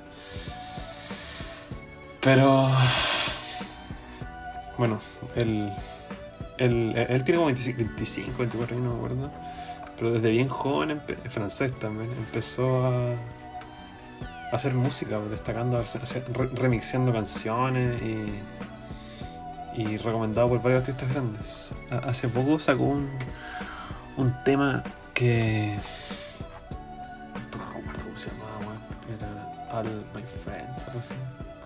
[SPEAKER 1] Pero bueno, él, él, él tiene como 25, 25, 24 años, no me acuerdo. Pero desde bien joven, es francés también, empezó a, a hacer música, destacando, hacer- hacer- re- remixeando canciones y, y recomendado por varios artistas grandes. Ha- Hace poco sacó un, un tema que. Cómo se llamaba, weón. Era All My Friends, algo así.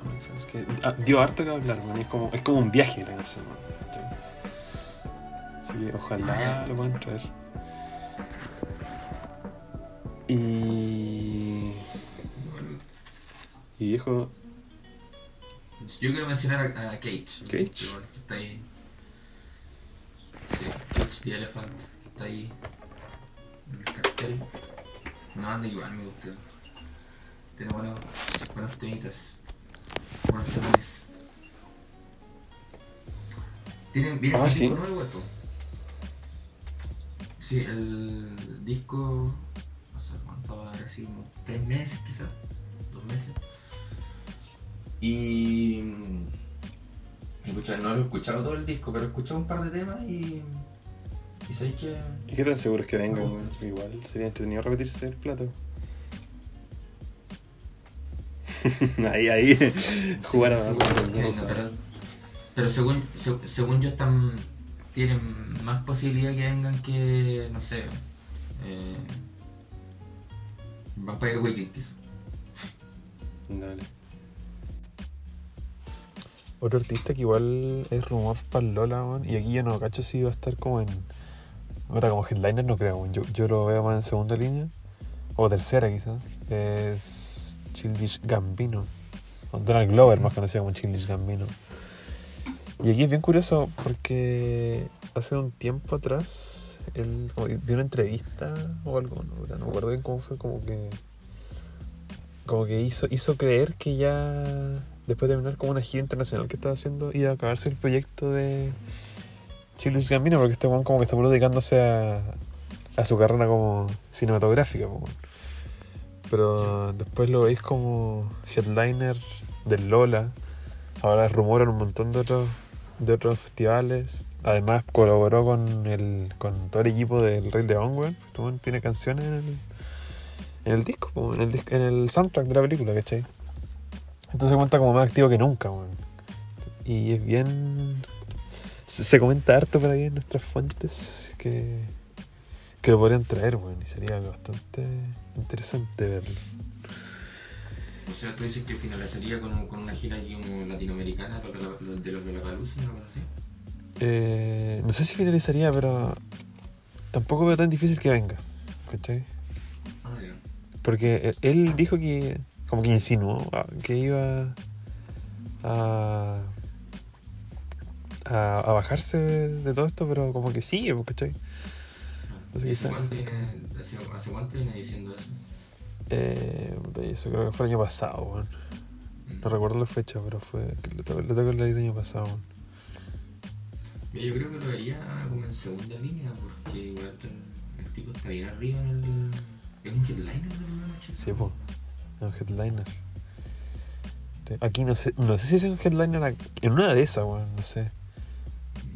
[SPEAKER 1] All My Friends, que ah, dio harto que hablar, weón, y Es como, es como un viaje la canción, weón, ¿cachai? Así que ojalá lo puedan traer. Y. Y viejo.
[SPEAKER 2] Yo quiero mencionar a, a Cage.
[SPEAKER 1] Cage.
[SPEAKER 2] Que, está ahí. Sí, Cage the Elephant, que está ahí en el cartel. Una banda igual me gusta. Tiene buenos, buenos temitas. Buenos temas. Tienen, viene
[SPEAKER 1] Ah, sí.
[SPEAKER 2] nuevo esto. Sí, el disco. No sé cuánto va a así como tres meses quizás. Dos meses. Y. Escucha, no lo he escuchado todo el disco, pero he escuchado un par de temas y. Y sabéis que.
[SPEAKER 1] ¿Y qué tan seguro es que venga, weón? Igual sería entretenido repetirse el plato. ahí, ahí. Jugar a
[SPEAKER 2] Sí,
[SPEAKER 1] no
[SPEAKER 2] no,
[SPEAKER 1] sabe.
[SPEAKER 2] pero, pero según, se- según yo están tienen más posibilidad que vengan que no sé eh, Vampire Weekend quizás.
[SPEAKER 1] Dale. Otro artista que igual es rumor para Lola, man, y aquí yo no cacho si va a estar como en. Como headliner no creo, yo, yo lo veo más en segunda línea, o tercera quizás. Es Childish Gambino, Donald Glover, más conocido como Childish Gambino. Y aquí es bien curioso porque hace un tiempo atrás él dio una entrevista o algo, no, no me acuerdo bien cómo fue, como que como que hizo, hizo creer que ya después de terminar como una gira internacional que estaba haciendo iba a acabarse el proyecto de Childish Gambino porque este weón como que está dedicándose a, a su carrera como cinematográfica pero después lo veis como headliner del Lola ahora rumoran un montón de otros de otros festivales además colaboró con el con todo el equipo del Rey León weón. Este tiene canciones en el en el disco, en el, en el soundtrack de la película, ¿cachai? Entonces se cuenta como más activo que nunca, weón. Y es bien. Se, se comenta harto por ahí en nuestras fuentes que, que lo podrían traer, weón. Y sería bastante interesante verlo.
[SPEAKER 2] O sea, tú dices que finalizaría con, con una gira aquí como latinoamericana lo- lo- lo- de los Lollapalooza, cosa así.
[SPEAKER 1] Eh, no sé si finalizaría, pero tampoco veo tan difícil que venga, ¿cachai?
[SPEAKER 2] Ah, ya.
[SPEAKER 1] Porque él- él dijo que, como que insinuó ah, que iba a, a, a bajarse de todo esto, pero como que sigue, pues, ¿cachai? Que
[SPEAKER 2] ¿Hace cuánto, viene, hace, hace cuánto viene diciendo eso?
[SPEAKER 1] Eh, eso creo que fue el año pasado, weón.
[SPEAKER 2] Mm.
[SPEAKER 1] No recuerdo la fecha, pero fue. que Lo tengo, lo tengo en la línea el año pasado, weón.
[SPEAKER 2] Mira, Yo creo que lo vería como en segunda línea, porque igual el, el tipo está bien arriba en el. Es un headliner de la noche.
[SPEAKER 1] Sí, pues. Un headliner. Aquí no sé, no sé si es un headliner en una de esas, weón, no sé.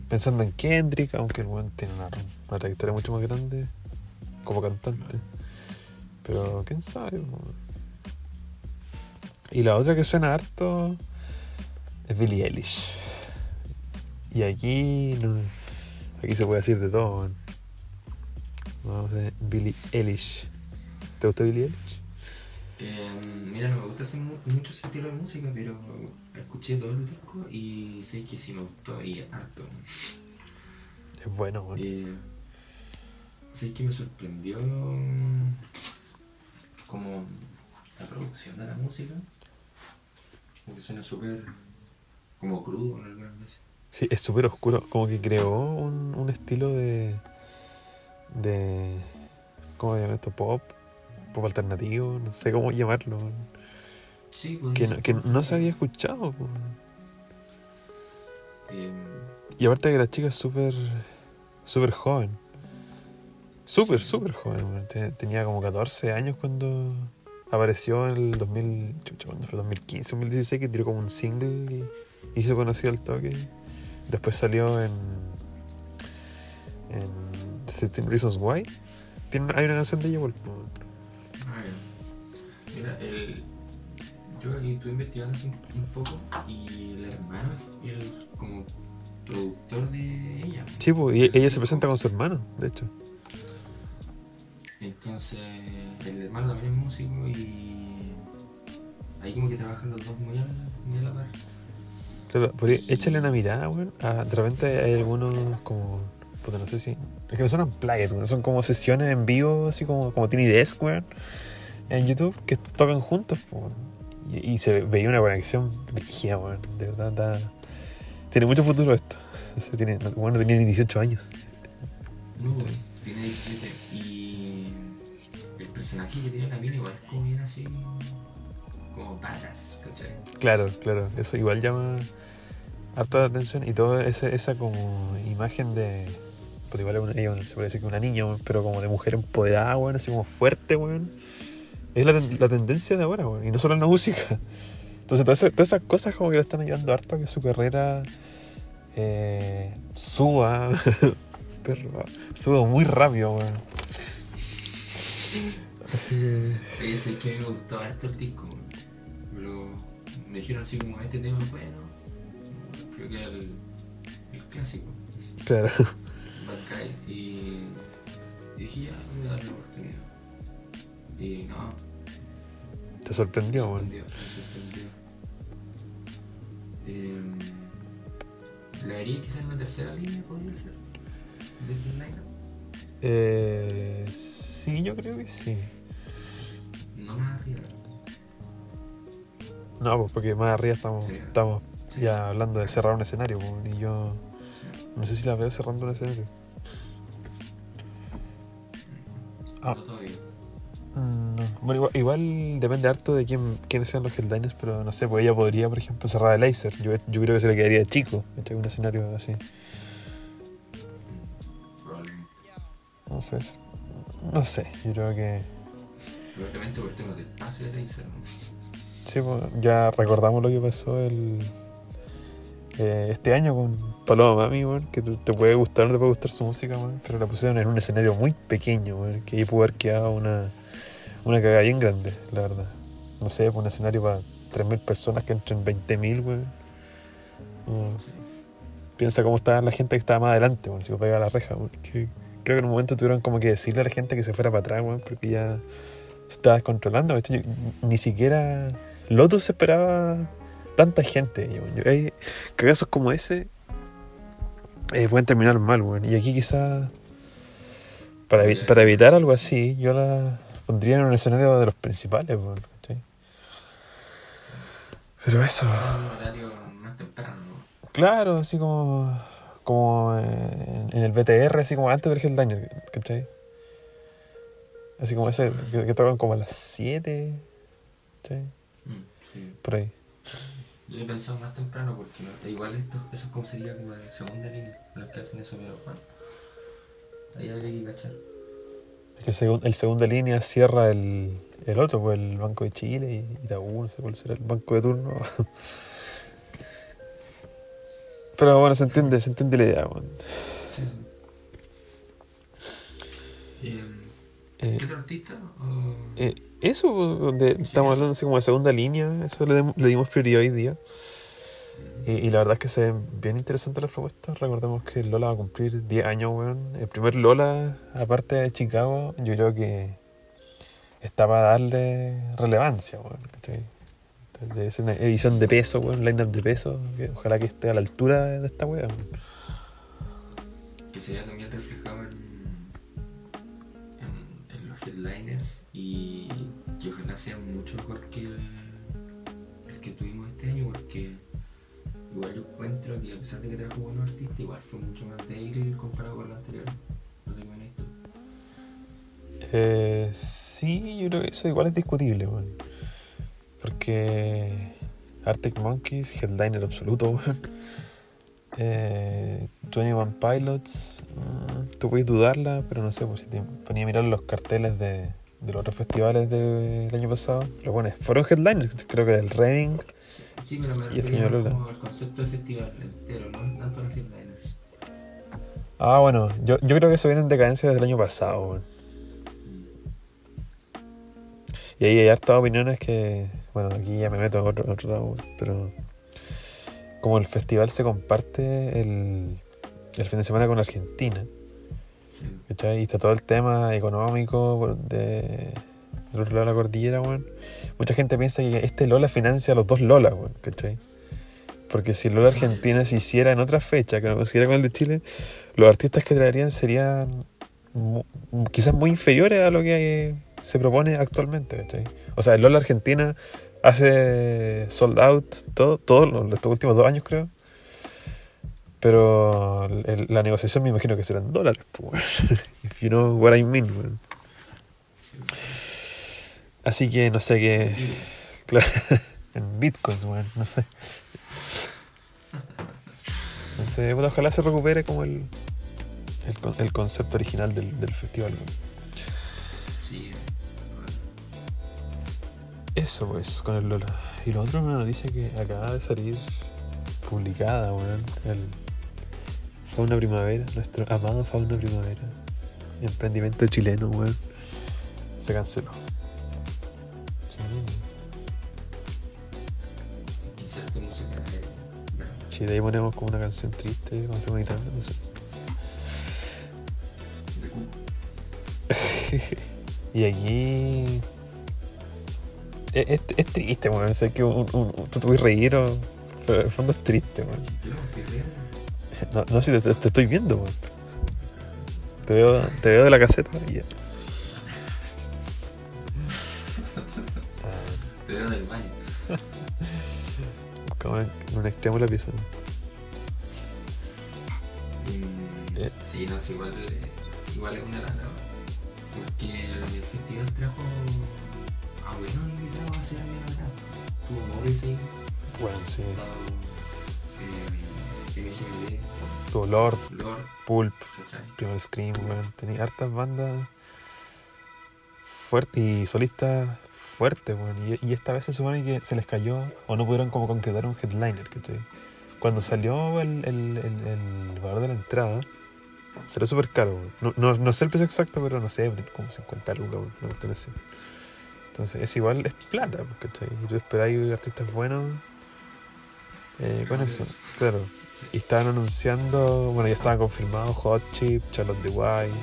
[SPEAKER 1] Pensando en Kendrick, aunque el weón tiene una, una trayectoria mucho más grande como cantante. Pero quién sabe, weón. Y la otra que suena harto es Billie Eilish. Y aquí no, aquí se puede decir de todo, weón. Vamos de Billie Eilish. ¿Te gusta Billie Eilish?
[SPEAKER 2] Eh, mira, no me gusta mucho ese estilo de música, pero escuché todo el disco y sé que sí me gustó y harto.
[SPEAKER 1] Es bueno, weón.
[SPEAKER 2] Eh, sé que me sorprendió como la producción de la música, porque suena súper como crudo en algunas veces.
[SPEAKER 1] Sí, es súper oscuro. Como que creó un, un estilo de. de. ¿Cómo se llama esto? Pop. Pop alternativo. No sé cómo llamarlo.
[SPEAKER 2] Sí, podría
[SPEAKER 1] Que, no, que
[SPEAKER 2] pop.
[SPEAKER 1] no se había escuchado.
[SPEAKER 2] Eh,
[SPEAKER 1] Y aparte que la chica es súper. súper joven. Súper, súper joven. Tenía como 14 años cuando apareció en el 2000. chucha, ¿cuándo fue? 2015, 2016, que tiró como un single y hizo conocido al toque. Después salió en. en 13 Reasons Why. Tiene hay una canción de ella,
[SPEAKER 2] el, yo aquí estuve investigando hace un, un poco y el hermano es el como productor de ella.
[SPEAKER 1] Sí, po, y ella se presenta con su hermano, de hecho.
[SPEAKER 2] Entonces, el hermano también es músico y ahí como que trabajan los dos muy a, muy a la par.
[SPEAKER 1] Claro, podría- échale una mirada, weón. Ah, de repente hay algunos como. Puta, no sé si. Es que no son unplugged. Son como sesiones en vivo, así como, como Tiny Desk, weón. En YouTube, que tocan juntos, po. Y, y se veía una conexión rígida, weón. De verdad, está- Tiene mucho futuro esto. O sea, tiene, no, bueno, no tenía ni 18 años.
[SPEAKER 2] No, tiene 17 y el personaje que tiene la mina igual como bien así, como patas, ¿cachai?
[SPEAKER 1] Claro, claro. Eso igual llama harta la atención. Y toda esa, como imagen de. Pues igual es una, se puede decir que una niña, pero como de mujer empoderada, weón, así como fuerte, weón. Es la, ten- la tendencia de ahora, weón. Y no solo en la música. Entonces todas esas, todas esas cosas como que le están ayudando harto a que su carrera eh, suba. Perro, suba muy rápido, weón. Así que.
[SPEAKER 2] Oye, sé que me gustaba harto el disco, me, lo, me dijeron así como este tema es bueno, creo que era el, el clásico,
[SPEAKER 1] Claro.
[SPEAKER 2] Bad Guy, y, y dije ya, voy a darle la oportunidad. Y no,
[SPEAKER 1] Te sorprendió,
[SPEAKER 2] me sorprendió, me sorprendió. Eh, la haría quizás en la tercera línea, podría ser, del lineup.
[SPEAKER 1] Eh, sí, yo creo que sí.
[SPEAKER 2] No más arriba.
[SPEAKER 1] No, pues porque más arriba estamos,
[SPEAKER 2] Sí.
[SPEAKER 1] estamos
[SPEAKER 2] Sí.
[SPEAKER 1] ya hablando de cerrar un escenario, pues, y yo
[SPEAKER 2] Sí.
[SPEAKER 1] no sé si la veo cerrando un escenario. Ah.
[SPEAKER 2] No todavía.
[SPEAKER 1] Mm, no. Bueno, igual, igual depende harto de quién, quiénes sean los headliners, pero no sé, pues ella podría, por ejemplo, cerrar el Laser. Yo, yo creo que se le quedaría chico, ¿cachai? un escenario así.
[SPEAKER 2] Probablemente.
[SPEAKER 1] No sé, es- no sé, yo creo que...
[SPEAKER 2] Probablemente por temas de espacio de laser.
[SPEAKER 1] Sí, pues, ya recordamos lo que pasó el, eh, este año con Paloma Mami, weón, que te, te puede gustar o no te puede gustar su música, weón, pero la pusieron en un escenario muy pequeño, weón, que ahí pudo haber quedado una, una cagada bien grande, la verdad. No sé, pues un escenario para 3.000 personas que entren 20.000, weón. No,
[SPEAKER 2] Sí.
[SPEAKER 1] piensa cómo estaba la gente que estaba más adelante, weón, si pega a la reja, creo que en un momento tuvieron como que decirle a la gente que se fuera para atrás, weón, porque ya se estaba descontrolando, Ni siquiera Lotus esperaba tanta gente. yo- hay cagazos como ese eh, pueden terminar mal, weón. Y aquí quizás para, para evitar algo así, yo la pondría en un escenario de los principales. Pero eso...
[SPEAKER 2] Un horario más temprano, ¿no?
[SPEAKER 1] Claro, así como, como en, en el BTR, así como antes del Headliner, ¿cachai? Así como ese que, que tocan como a las 7. ¿sí?
[SPEAKER 2] Mm, sí.
[SPEAKER 1] Por ahí.
[SPEAKER 2] Yo he pensado más temprano porque no- igual esto, eso es como sería como de segunda línea, los que hacen eso, pero bueno. Ahí habría que cachar.
[SPEAKER 1] Es que el, segun- el segunda línea cierra el, el otro, pues el Banco de Chile y Itaú, no sé cuál será el banco de turno. Pero bueno, se entiende, se entiende la idea.
[SPEAKER 2] Sí, sí. Eh,
[SPEAKER 1] Eh,
[SPEAKER 2] ¿Qué otro artista? O-
[SPEAKER 1] eh, eso, pues, donde estamos hablando así como de segunda línea, eso le, le dimos prioridad hoy día. Y, y la verdad es que se ven bien interesantes las propuestas. Recordemos que Lola va a cumplir 10 años, weón. El primer Lola, aparte de Chicago, yo creo que está para darle relevancia, weón. ¿cachai? Una edición de peso, weón, line-up de peso. que ojalá que esté a la altura de esta weá.
[SPEAKER 2] que se vea también reflejado en, en, en los headliners y que ojalá sea mucho mejor que el, el que tuvimos este año porque igual yo encuentro que a pesar de que trajo buenos artistas igual fue mucho más débil comparado con los anteriores no sé qué tú
[SPEAKER 1] Eh, sí, yo creo que eso igual es discutible. Porque Arctic Monkeys, headliner absoluto. Eh, 21 Pilots, mm, tú puedes dudarla, pero no sé, pues si te ponía a mirar los carteles de, de los otros festivales del año pasado, los buenos fueron headliners, creo que del Reading.
[SPEAKER 2] Sí, pero me refería como al concepto de festival entero no tanto los headliners
[SPEAKER 1] Ah, bueno, yo, yo creo que eso viene en decadencia desde el año pasado, weón. Y ahí hay hartas opiniones que, bueno, aquí ya me meto a otro, otro lado, pero como el festival se comparte el, el fin de semana con Argentina,
[SPEAKER 2] Sí.
[SPEAKER 1] ¿cachai? Y está todo el tema económico de, del otro lado la cordillera, weón. Mucha gente piensa que este Lola financia a los dos Lolas, weón, ¿cachai? Porque si el Lola Argentina se hiciera en otra fecha, que no coincidiera con el de Chile, los artistas que traerían serían quizás muy inferiores a lo que se propone actualmente, ¿cachai? O sea, el Lola Argentina hace sold out todo, todos los, últimos dos años, creo. Pero la negociación me imagino que serán dólares, pues. If you know what I mean, weón. Así que no sé qué. Claro, en bitcoins, weón, no sé. Entonces, bueno, ojalá se recupere como el, el, el concepto original del, del festival.
[SPEAKER 2] sí
[SPEAKER 1] Eso pues, con el Lola. Y lo otro, una noticia que acaba de salir publicada, weón. El Fauna Primavera, nuestro amado Fauna Primavera. Emprendimiento chileno, weón. Se canceló. Sí,
[SPEAKER 2] de
[SPEAKER 1] ahí ponemos como una canción triste, una guitarra, no sé. Y aquí. Es, es- es triste, weón. Sé que tú te puedes reír, o- pero en el fondo es triste, weón.
[SPEAKER 2] no
[SPEAKER 1] No, si te estoy viendo, weón. Te veo, te veo de la caseta y ya. Extremo de la pieza.
[SPEAKER 2] Mm,
[SPEAKER 1] Eh.
[SPEAKER 2] Sí, no, es igual, eh, igual es una lata. Porque el festival trajo a buenos invitados a hacer bien acá. Tuvo Morrissey,
[SPEAKER 1] Bueno, sí.
[SPEAKER 2] eh, MGMT,
[SPEAKER 1] Tu Lord,
[SPEAKER 2] Lord,
[SPEAKER 1] Pulp. Primal Scream, weón. Tenía hartas bandas fuertes y solistas fuertes, weón. Y, y esta vez se supone que se les cayó o no pudieron como concretar un headliner, ¿cachai? Cuando salió el, el, el, el valor de la entrada, salió súper caro. No, no, no sé el precio exacto, pero no sé, como 50 lucas, una cuestión así. Entonces, es igual, es plata, ¿cachai? Y tú esperáis artistas buenos eh, con eso, claro. Y estaban anunciando, bueno, ya estaban confirmados Hot Chip, Charlotte de White,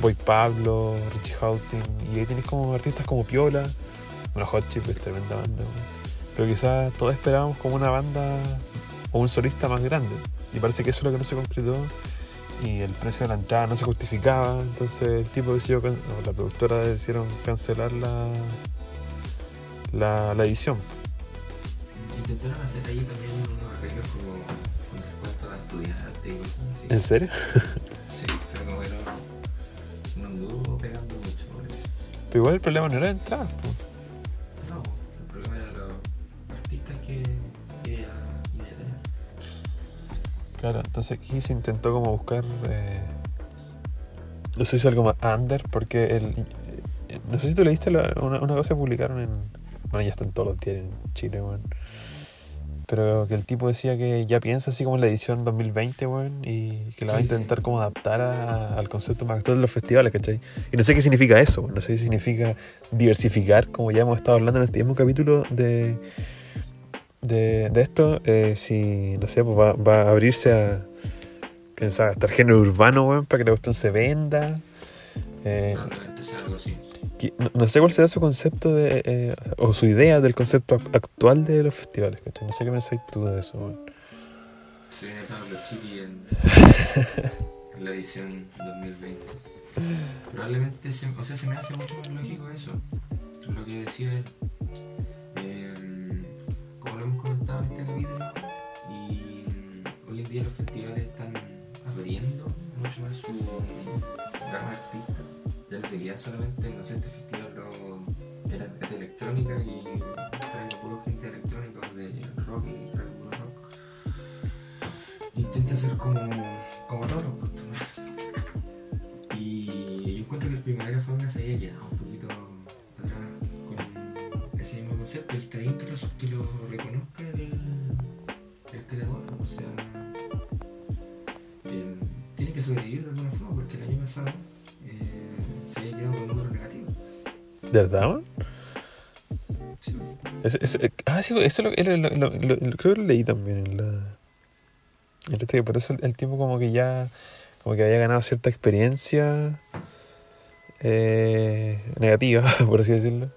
[SPEAKER 1] Boy Pablo, Richie Houghton, y ahí tienes como artistas como Piola. Bueno, Hot Chip es tremenda banda, pero quizás todos esperábamos como una banda o un solista más grande. Y parece que eso es lo que no se concretó. Y el precio de la entrada no se justificaba. Entonces el tipo decidió, can- o la productora decidieron cancelar la, la, la edición.
[SPEAKER 2] Intentaron hacer ahí también unos arreglos como con descuento a y cosas así.
[SPEAKER 1] ¿En serio?
[SPEAKER 2] Sí, pero como que no, no anduvo pegando mucho por eso.
[SPEAKER 1] Pero igual el problema no era entrar. po. Claro, entonces aquí se intentó como buscar. eh, no sé si algo más under, porque el. eh, No sé si tú leíste la- una, una cosa que publicaron en. Bueno, ya están todos los diarios en Chile, weón. Pero que el tipo decía que ya piensa así como en la edición 2020, weón, y que la va a intentar como adaptar a- al concepto más actual de los festivales, ¿cachai? Y no sé qué significa eso, weón. no sé si significa diversificar, como ya hemos estado hablando en este mismo capítulo de, de, de esto, eh, si, no sé, pues va, va a abrirse a, quién sabe, hasta el género urbano, weón, para que la cuestión se venda. Eh,
[SPEAKER 2] algo así.
[SPEAKER 1] que- no, no sé cuál será su concepto de, eh, o su idea del concepto ac- actual de los festivales, ¿cachai? No sé qué pensáis tú de eso, weón.
[SPEAKER 2] Se viene Pablo Chiqui en, en la edición 2020. Probablemente, se, o sea, se me hace mucho más lógico eso. Lo que decía él. Los festivales están abriendo mucho más su gama de artistas. Ya no se solamente, no sé, este festival es de electrónica y trae puro gente electrónica de rock y trae puro rock. Intenta ser como, como todos
[SPEAKER 1] verdad?
[SPEAKER 2] Sí,
[SPEAKER 1] Ese- ese- ah, sí, eso lo, era lo- lo- lo- lo- creo que lo leí también en la. En por eso el, el tipo como que ya. Como que había ganado cierta experiencia. eh, negativa, por así decirlo.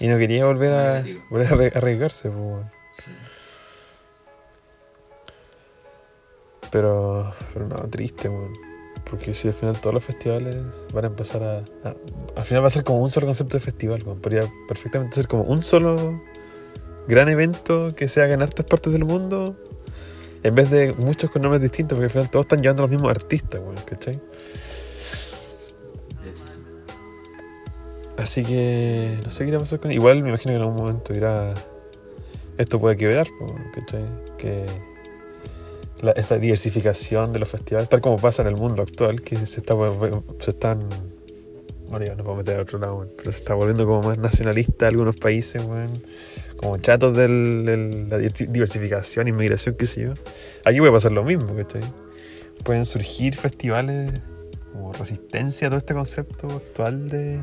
[SPEAKER 1] Y no quería volver a, volver a arri- arriesgarse, pues,
[SPEAKER 2] sí.
[SPEAKER 1] Pero, pero no, triste, weón. Porque si al final todos los festivales van a empezar a, Al final va a ser como un solo concepto de festival, weón. Podría perfectamente ser como un solo gran evento que se haga en hartas partes del mundo. En vez de muchos con nombres distintos, porque al final todos están llevando a los mismos artistas, weón, ¿cachai? Así que no sé qué irá a pasar con. Igual me imagino que en algún momento irá. Esto puede quebrar, ¿cachai? Que la- esta diversificación de los festivales, tal como pasa en el mundo actual, que se, está, se están. Bueno, ya no puedo meter a otro lado, pero se está volviendo como más nacionalista algunos países, weón. Como chatos de la diversi- diversificación, inmigración, qué sé yo. Aquí puede pasar lo mismo, ¿cachai? Pueden surgir festivales como resistencia a todo este concepto actual de,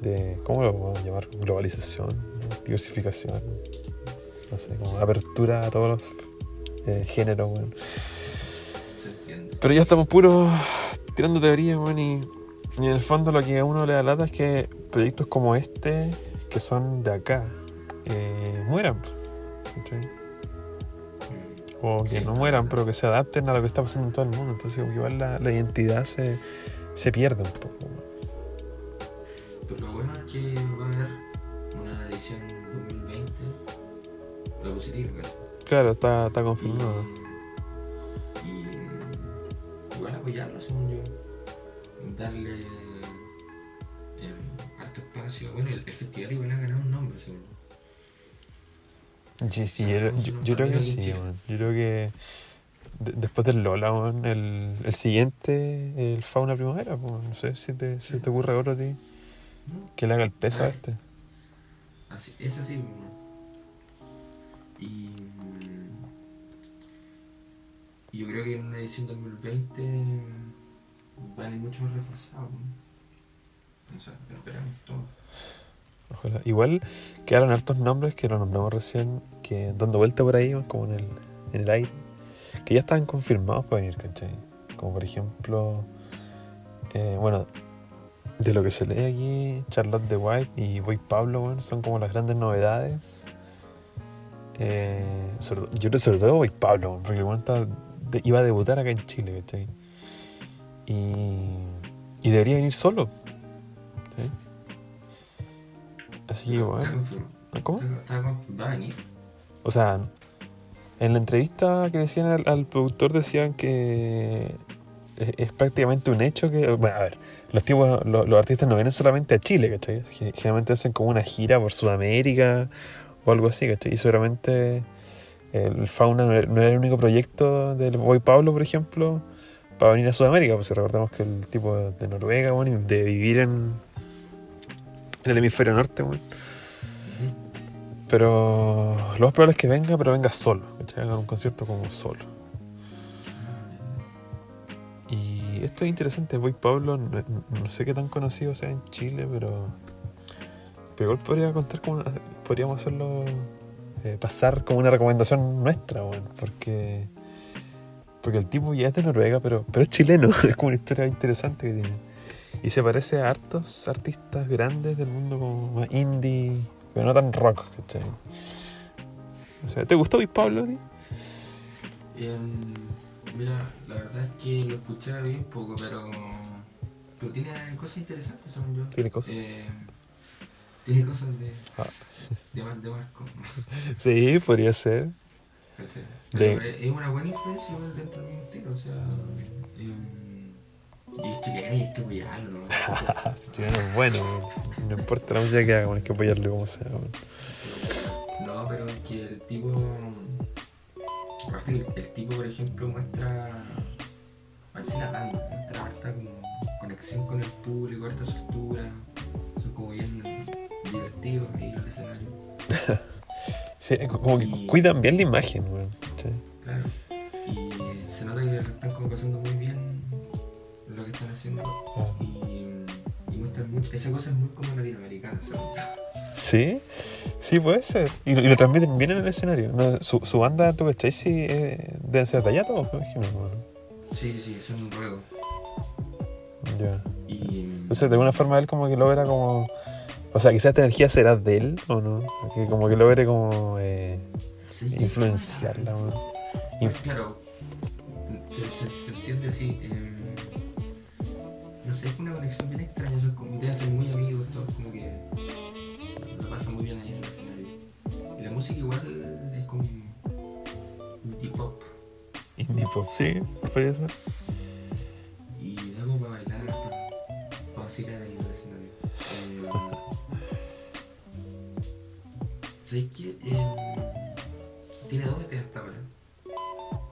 [SPEAKER 1] de ¿cómo lo podemos llamar? Globalización, diversificación, no sé, como apertura a todos los eh, géneros, weón. Pero ya estamos puros tirando teorías, weón, y, y en el fondo lo que a uno le da lata es que proyectos como este, que son de acá, eh, mueran. O que
[SPEAKER 2] Sí.
[SPEAKER 1] no mueran, pero que se adapten a lo que está pasando en todo el mundo. Entonces, igual la, la identidad se, se pierde un poco.
[SPEAKER 2] Pero lo bueno es que va a haber una edición 2020. Lo positivo, ¿cachai?
[SPEAKER 1] Claro, está, está confirmado.
[SPEAKER 2] Y, y igual apoyarlo, según yo. Darle eh, harto espacio. Bueno, el, el festival igual ha ganado un nombre, según yo.
[SPEAKER 1] Sí, sí, yo, yo- yo creo que sí, weón. Yo creo que de- después del Lola, weón, el, el siguiente, el Fauna Primavera, pues, no sé si te, si te ocurre otro a ti, que le haga el peso a este.
[SPEAKER 2] Así, es así, bueno. Y. y yo creo que en una edición 2020 va a ir mucho más reforzado. ¿no? O sea, esperamos todo.
[SPEAKER 1] Igual quedaron hartos nombres que lo nombramos recién, que dando vuelta por ahí, como en el, en el aire, que ya estaban confirmados para venir, ¿cachai? Como por ejemplo, eh, bueno, de lo que se lee aquí, Charlotte de White y Boy Pablo, weón, son como las grandes novedades. Eh, yo creo sobre todo Boy Pablo, porque weón está- de- iba a debutar acá en Chile, ¿cachai? Y, y debería venir solo. ¿sí? Así que, bueno. ¿Cómo?
[SPEAKER 2] Va a venir.
[SPEAKER 1] O sea, en la entrevista que decían al, al productor decían que es, es prácticamente un hecho que. Bueno, a ver, los tipos, los, los artistas no vienen solamente a Chile, ¿cachai? Ge- Generalmente hacen como una gira por Sudamérica o algo así, ¿cachai? Y seguramente el Fauna no era, el único proyecto del Boy Pablo, por ejemplo, para venir a Sudamérica, pues si recordamos que el tipo de Noruega, bueno, de vivir en, en el hemisferio norte, bueno. Pero lo más probable es que venga, pero venga solo. Haga un concierto como solo. Y esto es interesante, Boy Pablo, no, sé qué tan conocido sea en Chile, pero, pero podría contar como podríamos hacerlo eh, pasar como una recomendación nuestra, bueno, porque porque el tipo ya es de Noruega, pero, pero es chileno, es como una historia interesante que tiene. Y se parece a hartos artistas grandes del mundo como más indie, pero no tan rock, ¿cachai? O sea, ¿te gustó Boy Pablo?
[SPEAKER 2] Em, mira, la verdad es que lo escuché bien poco, pero, pero tiene cosas interesantes, según yo.
[SPEAKER 1] Tiene cosas.
[SPEAKER 2] Eh, tiene cosas de,
[SPEAKER 1] Ah.
[SPEAKER 2] de, de Marco.
[SPEAKER 1] Sí, podría ser. De-
[SPEAKER 2] es una buena influencia dentro del mismo estilo, o sea. em, y es chileno y hay que apoyarlo. ¿no?
[SPEAKER 1] Chileno es bueno, no importa la música que haga, hay que apoyarle como sea.
[SPEAKER 2] No, pero es que el tipo. Aparte, el, el tipo, por ejemplo, muestra. Así la banda, muestra harta como conexión con el público, harta soltura. Son como bien divertidos ahí en el escenario.
[SPEAKER 1] Sí, como que
[SPEAKER 2] Y-
[SPEAKER 1] cuidan bien la imagen, weón. Sí.
[SPEAKER 2] Claro. Y se nota que están como pasando muy bien lo que están haciendo.
[SPEAKER 1] Ah.
[SPEAKER 2] Y, y muestran mucho. Esa cosa es muy como latinoamericana, yo.
[SPEAKER 1] Sí, sí puede ser. Y, lo- y lo transmiten bien en el escenario. No, su, su banda, ¿tú cachai? Sí, eh, deben ser todos, me imagino.
[SPEAKER 2] Sí, sí, sí, son un ruego.
[SPEAKER 1] Ya.
[SPEAKER 2] Y.
[SPEAKER 1] Entonces, de alguna forma él como que logra como... O sea, quizás esta energía será de él, ¿o no? Que como que logre como eh,
[SPEAKER 2] Sí,
[SPEAKER 1] influenciarla. Y-
[SPEAKER 2] Pues claro, se, se entiende así. em, no sé, es una conexión bien extraña. Deben ser muy amigos, todos como que lo pasan muy bien ahí en el escenario. Y la música igual es como indie pop
[SPEAKER 1] Indie pop, sí, puede ser.
[SPEAKER 2] ¿Sabéis qué? Em, tiene dos EPs hasta ahora.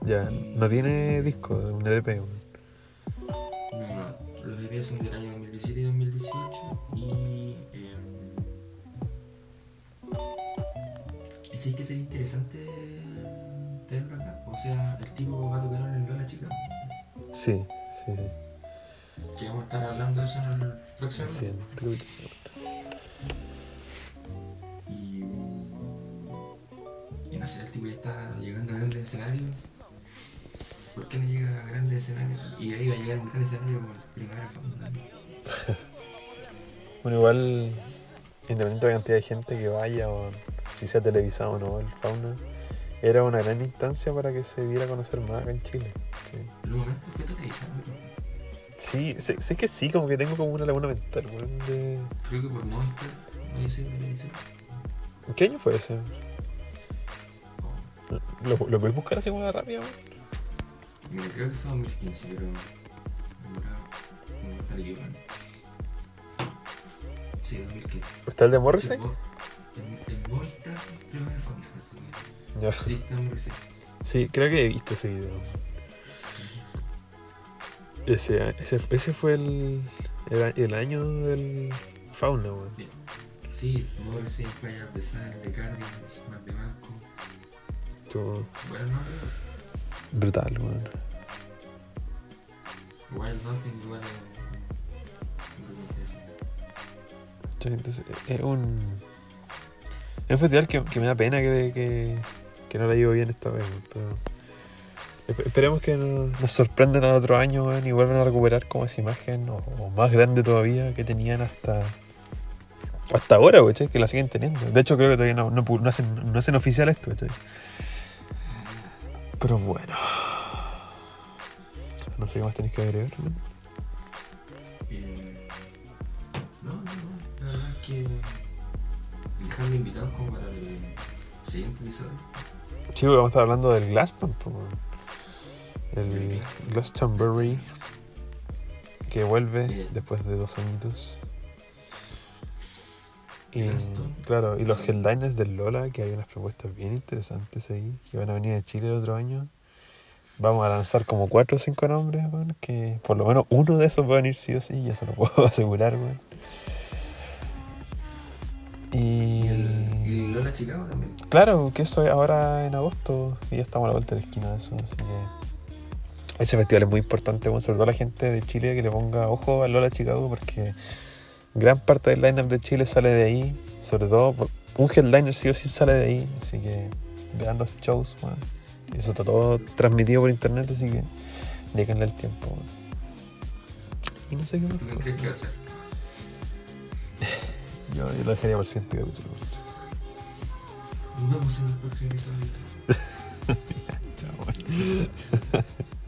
[SPEAKER 1] Ya, no tiene disco, es un LP, cantidad de gente que vaya o si sea televisado o no, el fauna, era una gran instancia para que se diera a conocer más acá en Chile. Sí,
[SPEAKER 2] fue televisado,
[SPEAKER 1] sí sé, sé que sí, como que tengo como una laguna mental, weón, de...
[SPEAKER 2] creo que por Monster, no sé, no sé.
[SPEAKER 1] ¿En qué año fue ese? ¿Lo, lo puedes buscar así como rápido?
[SPEAKER 2] Mira, creo que fue 2015, pero. No
[SPEAKER 1] ¿Está el de Morrissey? Ya.
[SPEAKER 2] Sí,
[SPEAKER 1] creo que he visto ese video. Ese, ese, ese fue el, el, el año del fauna, weón.
[SPEAKER 2] Sí, Morrissey, Fire of the Sun, The Guardians, Mar de Marco.
[SPEAKER 1] Estuvo
[SPEAKER 2] Bueno, no,
[SPEAKER 1] brutal, weón.
[SPEAKER 2] Wild Nothing, igual. eh,
[SPEAKER 1] entonces, es un. Es un festival que, me da pena que, que, no ha ido bien esta vez, pero. esp- Esperemos que nos, sorprendan al otro año y vuelvan a recuperar como esa imagen o, más grande todavía que tenían hasta hasta ahora, weón, que la siguen teniendo. De hecho, creo que todavía no, no, hacen, no hacen oficial esto. Pero bueno. No sé qué más tenéis que agregar. ¿no?
[SPEAKER 2] Que. Invitados como para el siguiente episodio.
[SPEAKER 1] Sí, vamos a estar hablando del Glaston, el Glastonbury que vuelve
[SPEAKER 2] Bien.
[SPEAKER 1] después de dos añitos. Y, claro, y los headliners del Lola, que hay unas propuestas bien interesantes ahí, que van a venir de Chile el otro año. Vamos a lanzar como cuatro o cinco nombres, weón, que por lo menos uno de esos va a venir sí o sí, y eso lo puedo asegurar. Y,
[SPEAKER 2] Lola Chicago también.
[SPEAKER 1] claro, que eso es ahora en agosto, y ya estamos a la vuelta de la esquina de eso, así que ese festival es muy importante, sobre todo la gente de Chile que le ponga ojo al Lola Chicago, porque gran parte del lineup de Chile sale de ahí, sobre todo un headliner sí o sí sale de ahí, así que vean los shows, Eso está todo transmitido por internet, así que déjenle el tiempo. Y no sé qué más.
[SPEAKER 2] ¿Tú qué crees
[SPEAKER 1] Yo, yo lo dejaría para el siguiente capítulo.
[SPEAKER 2] Nos vemos en el próximo episodio.
[SPEAKER 1] Chao.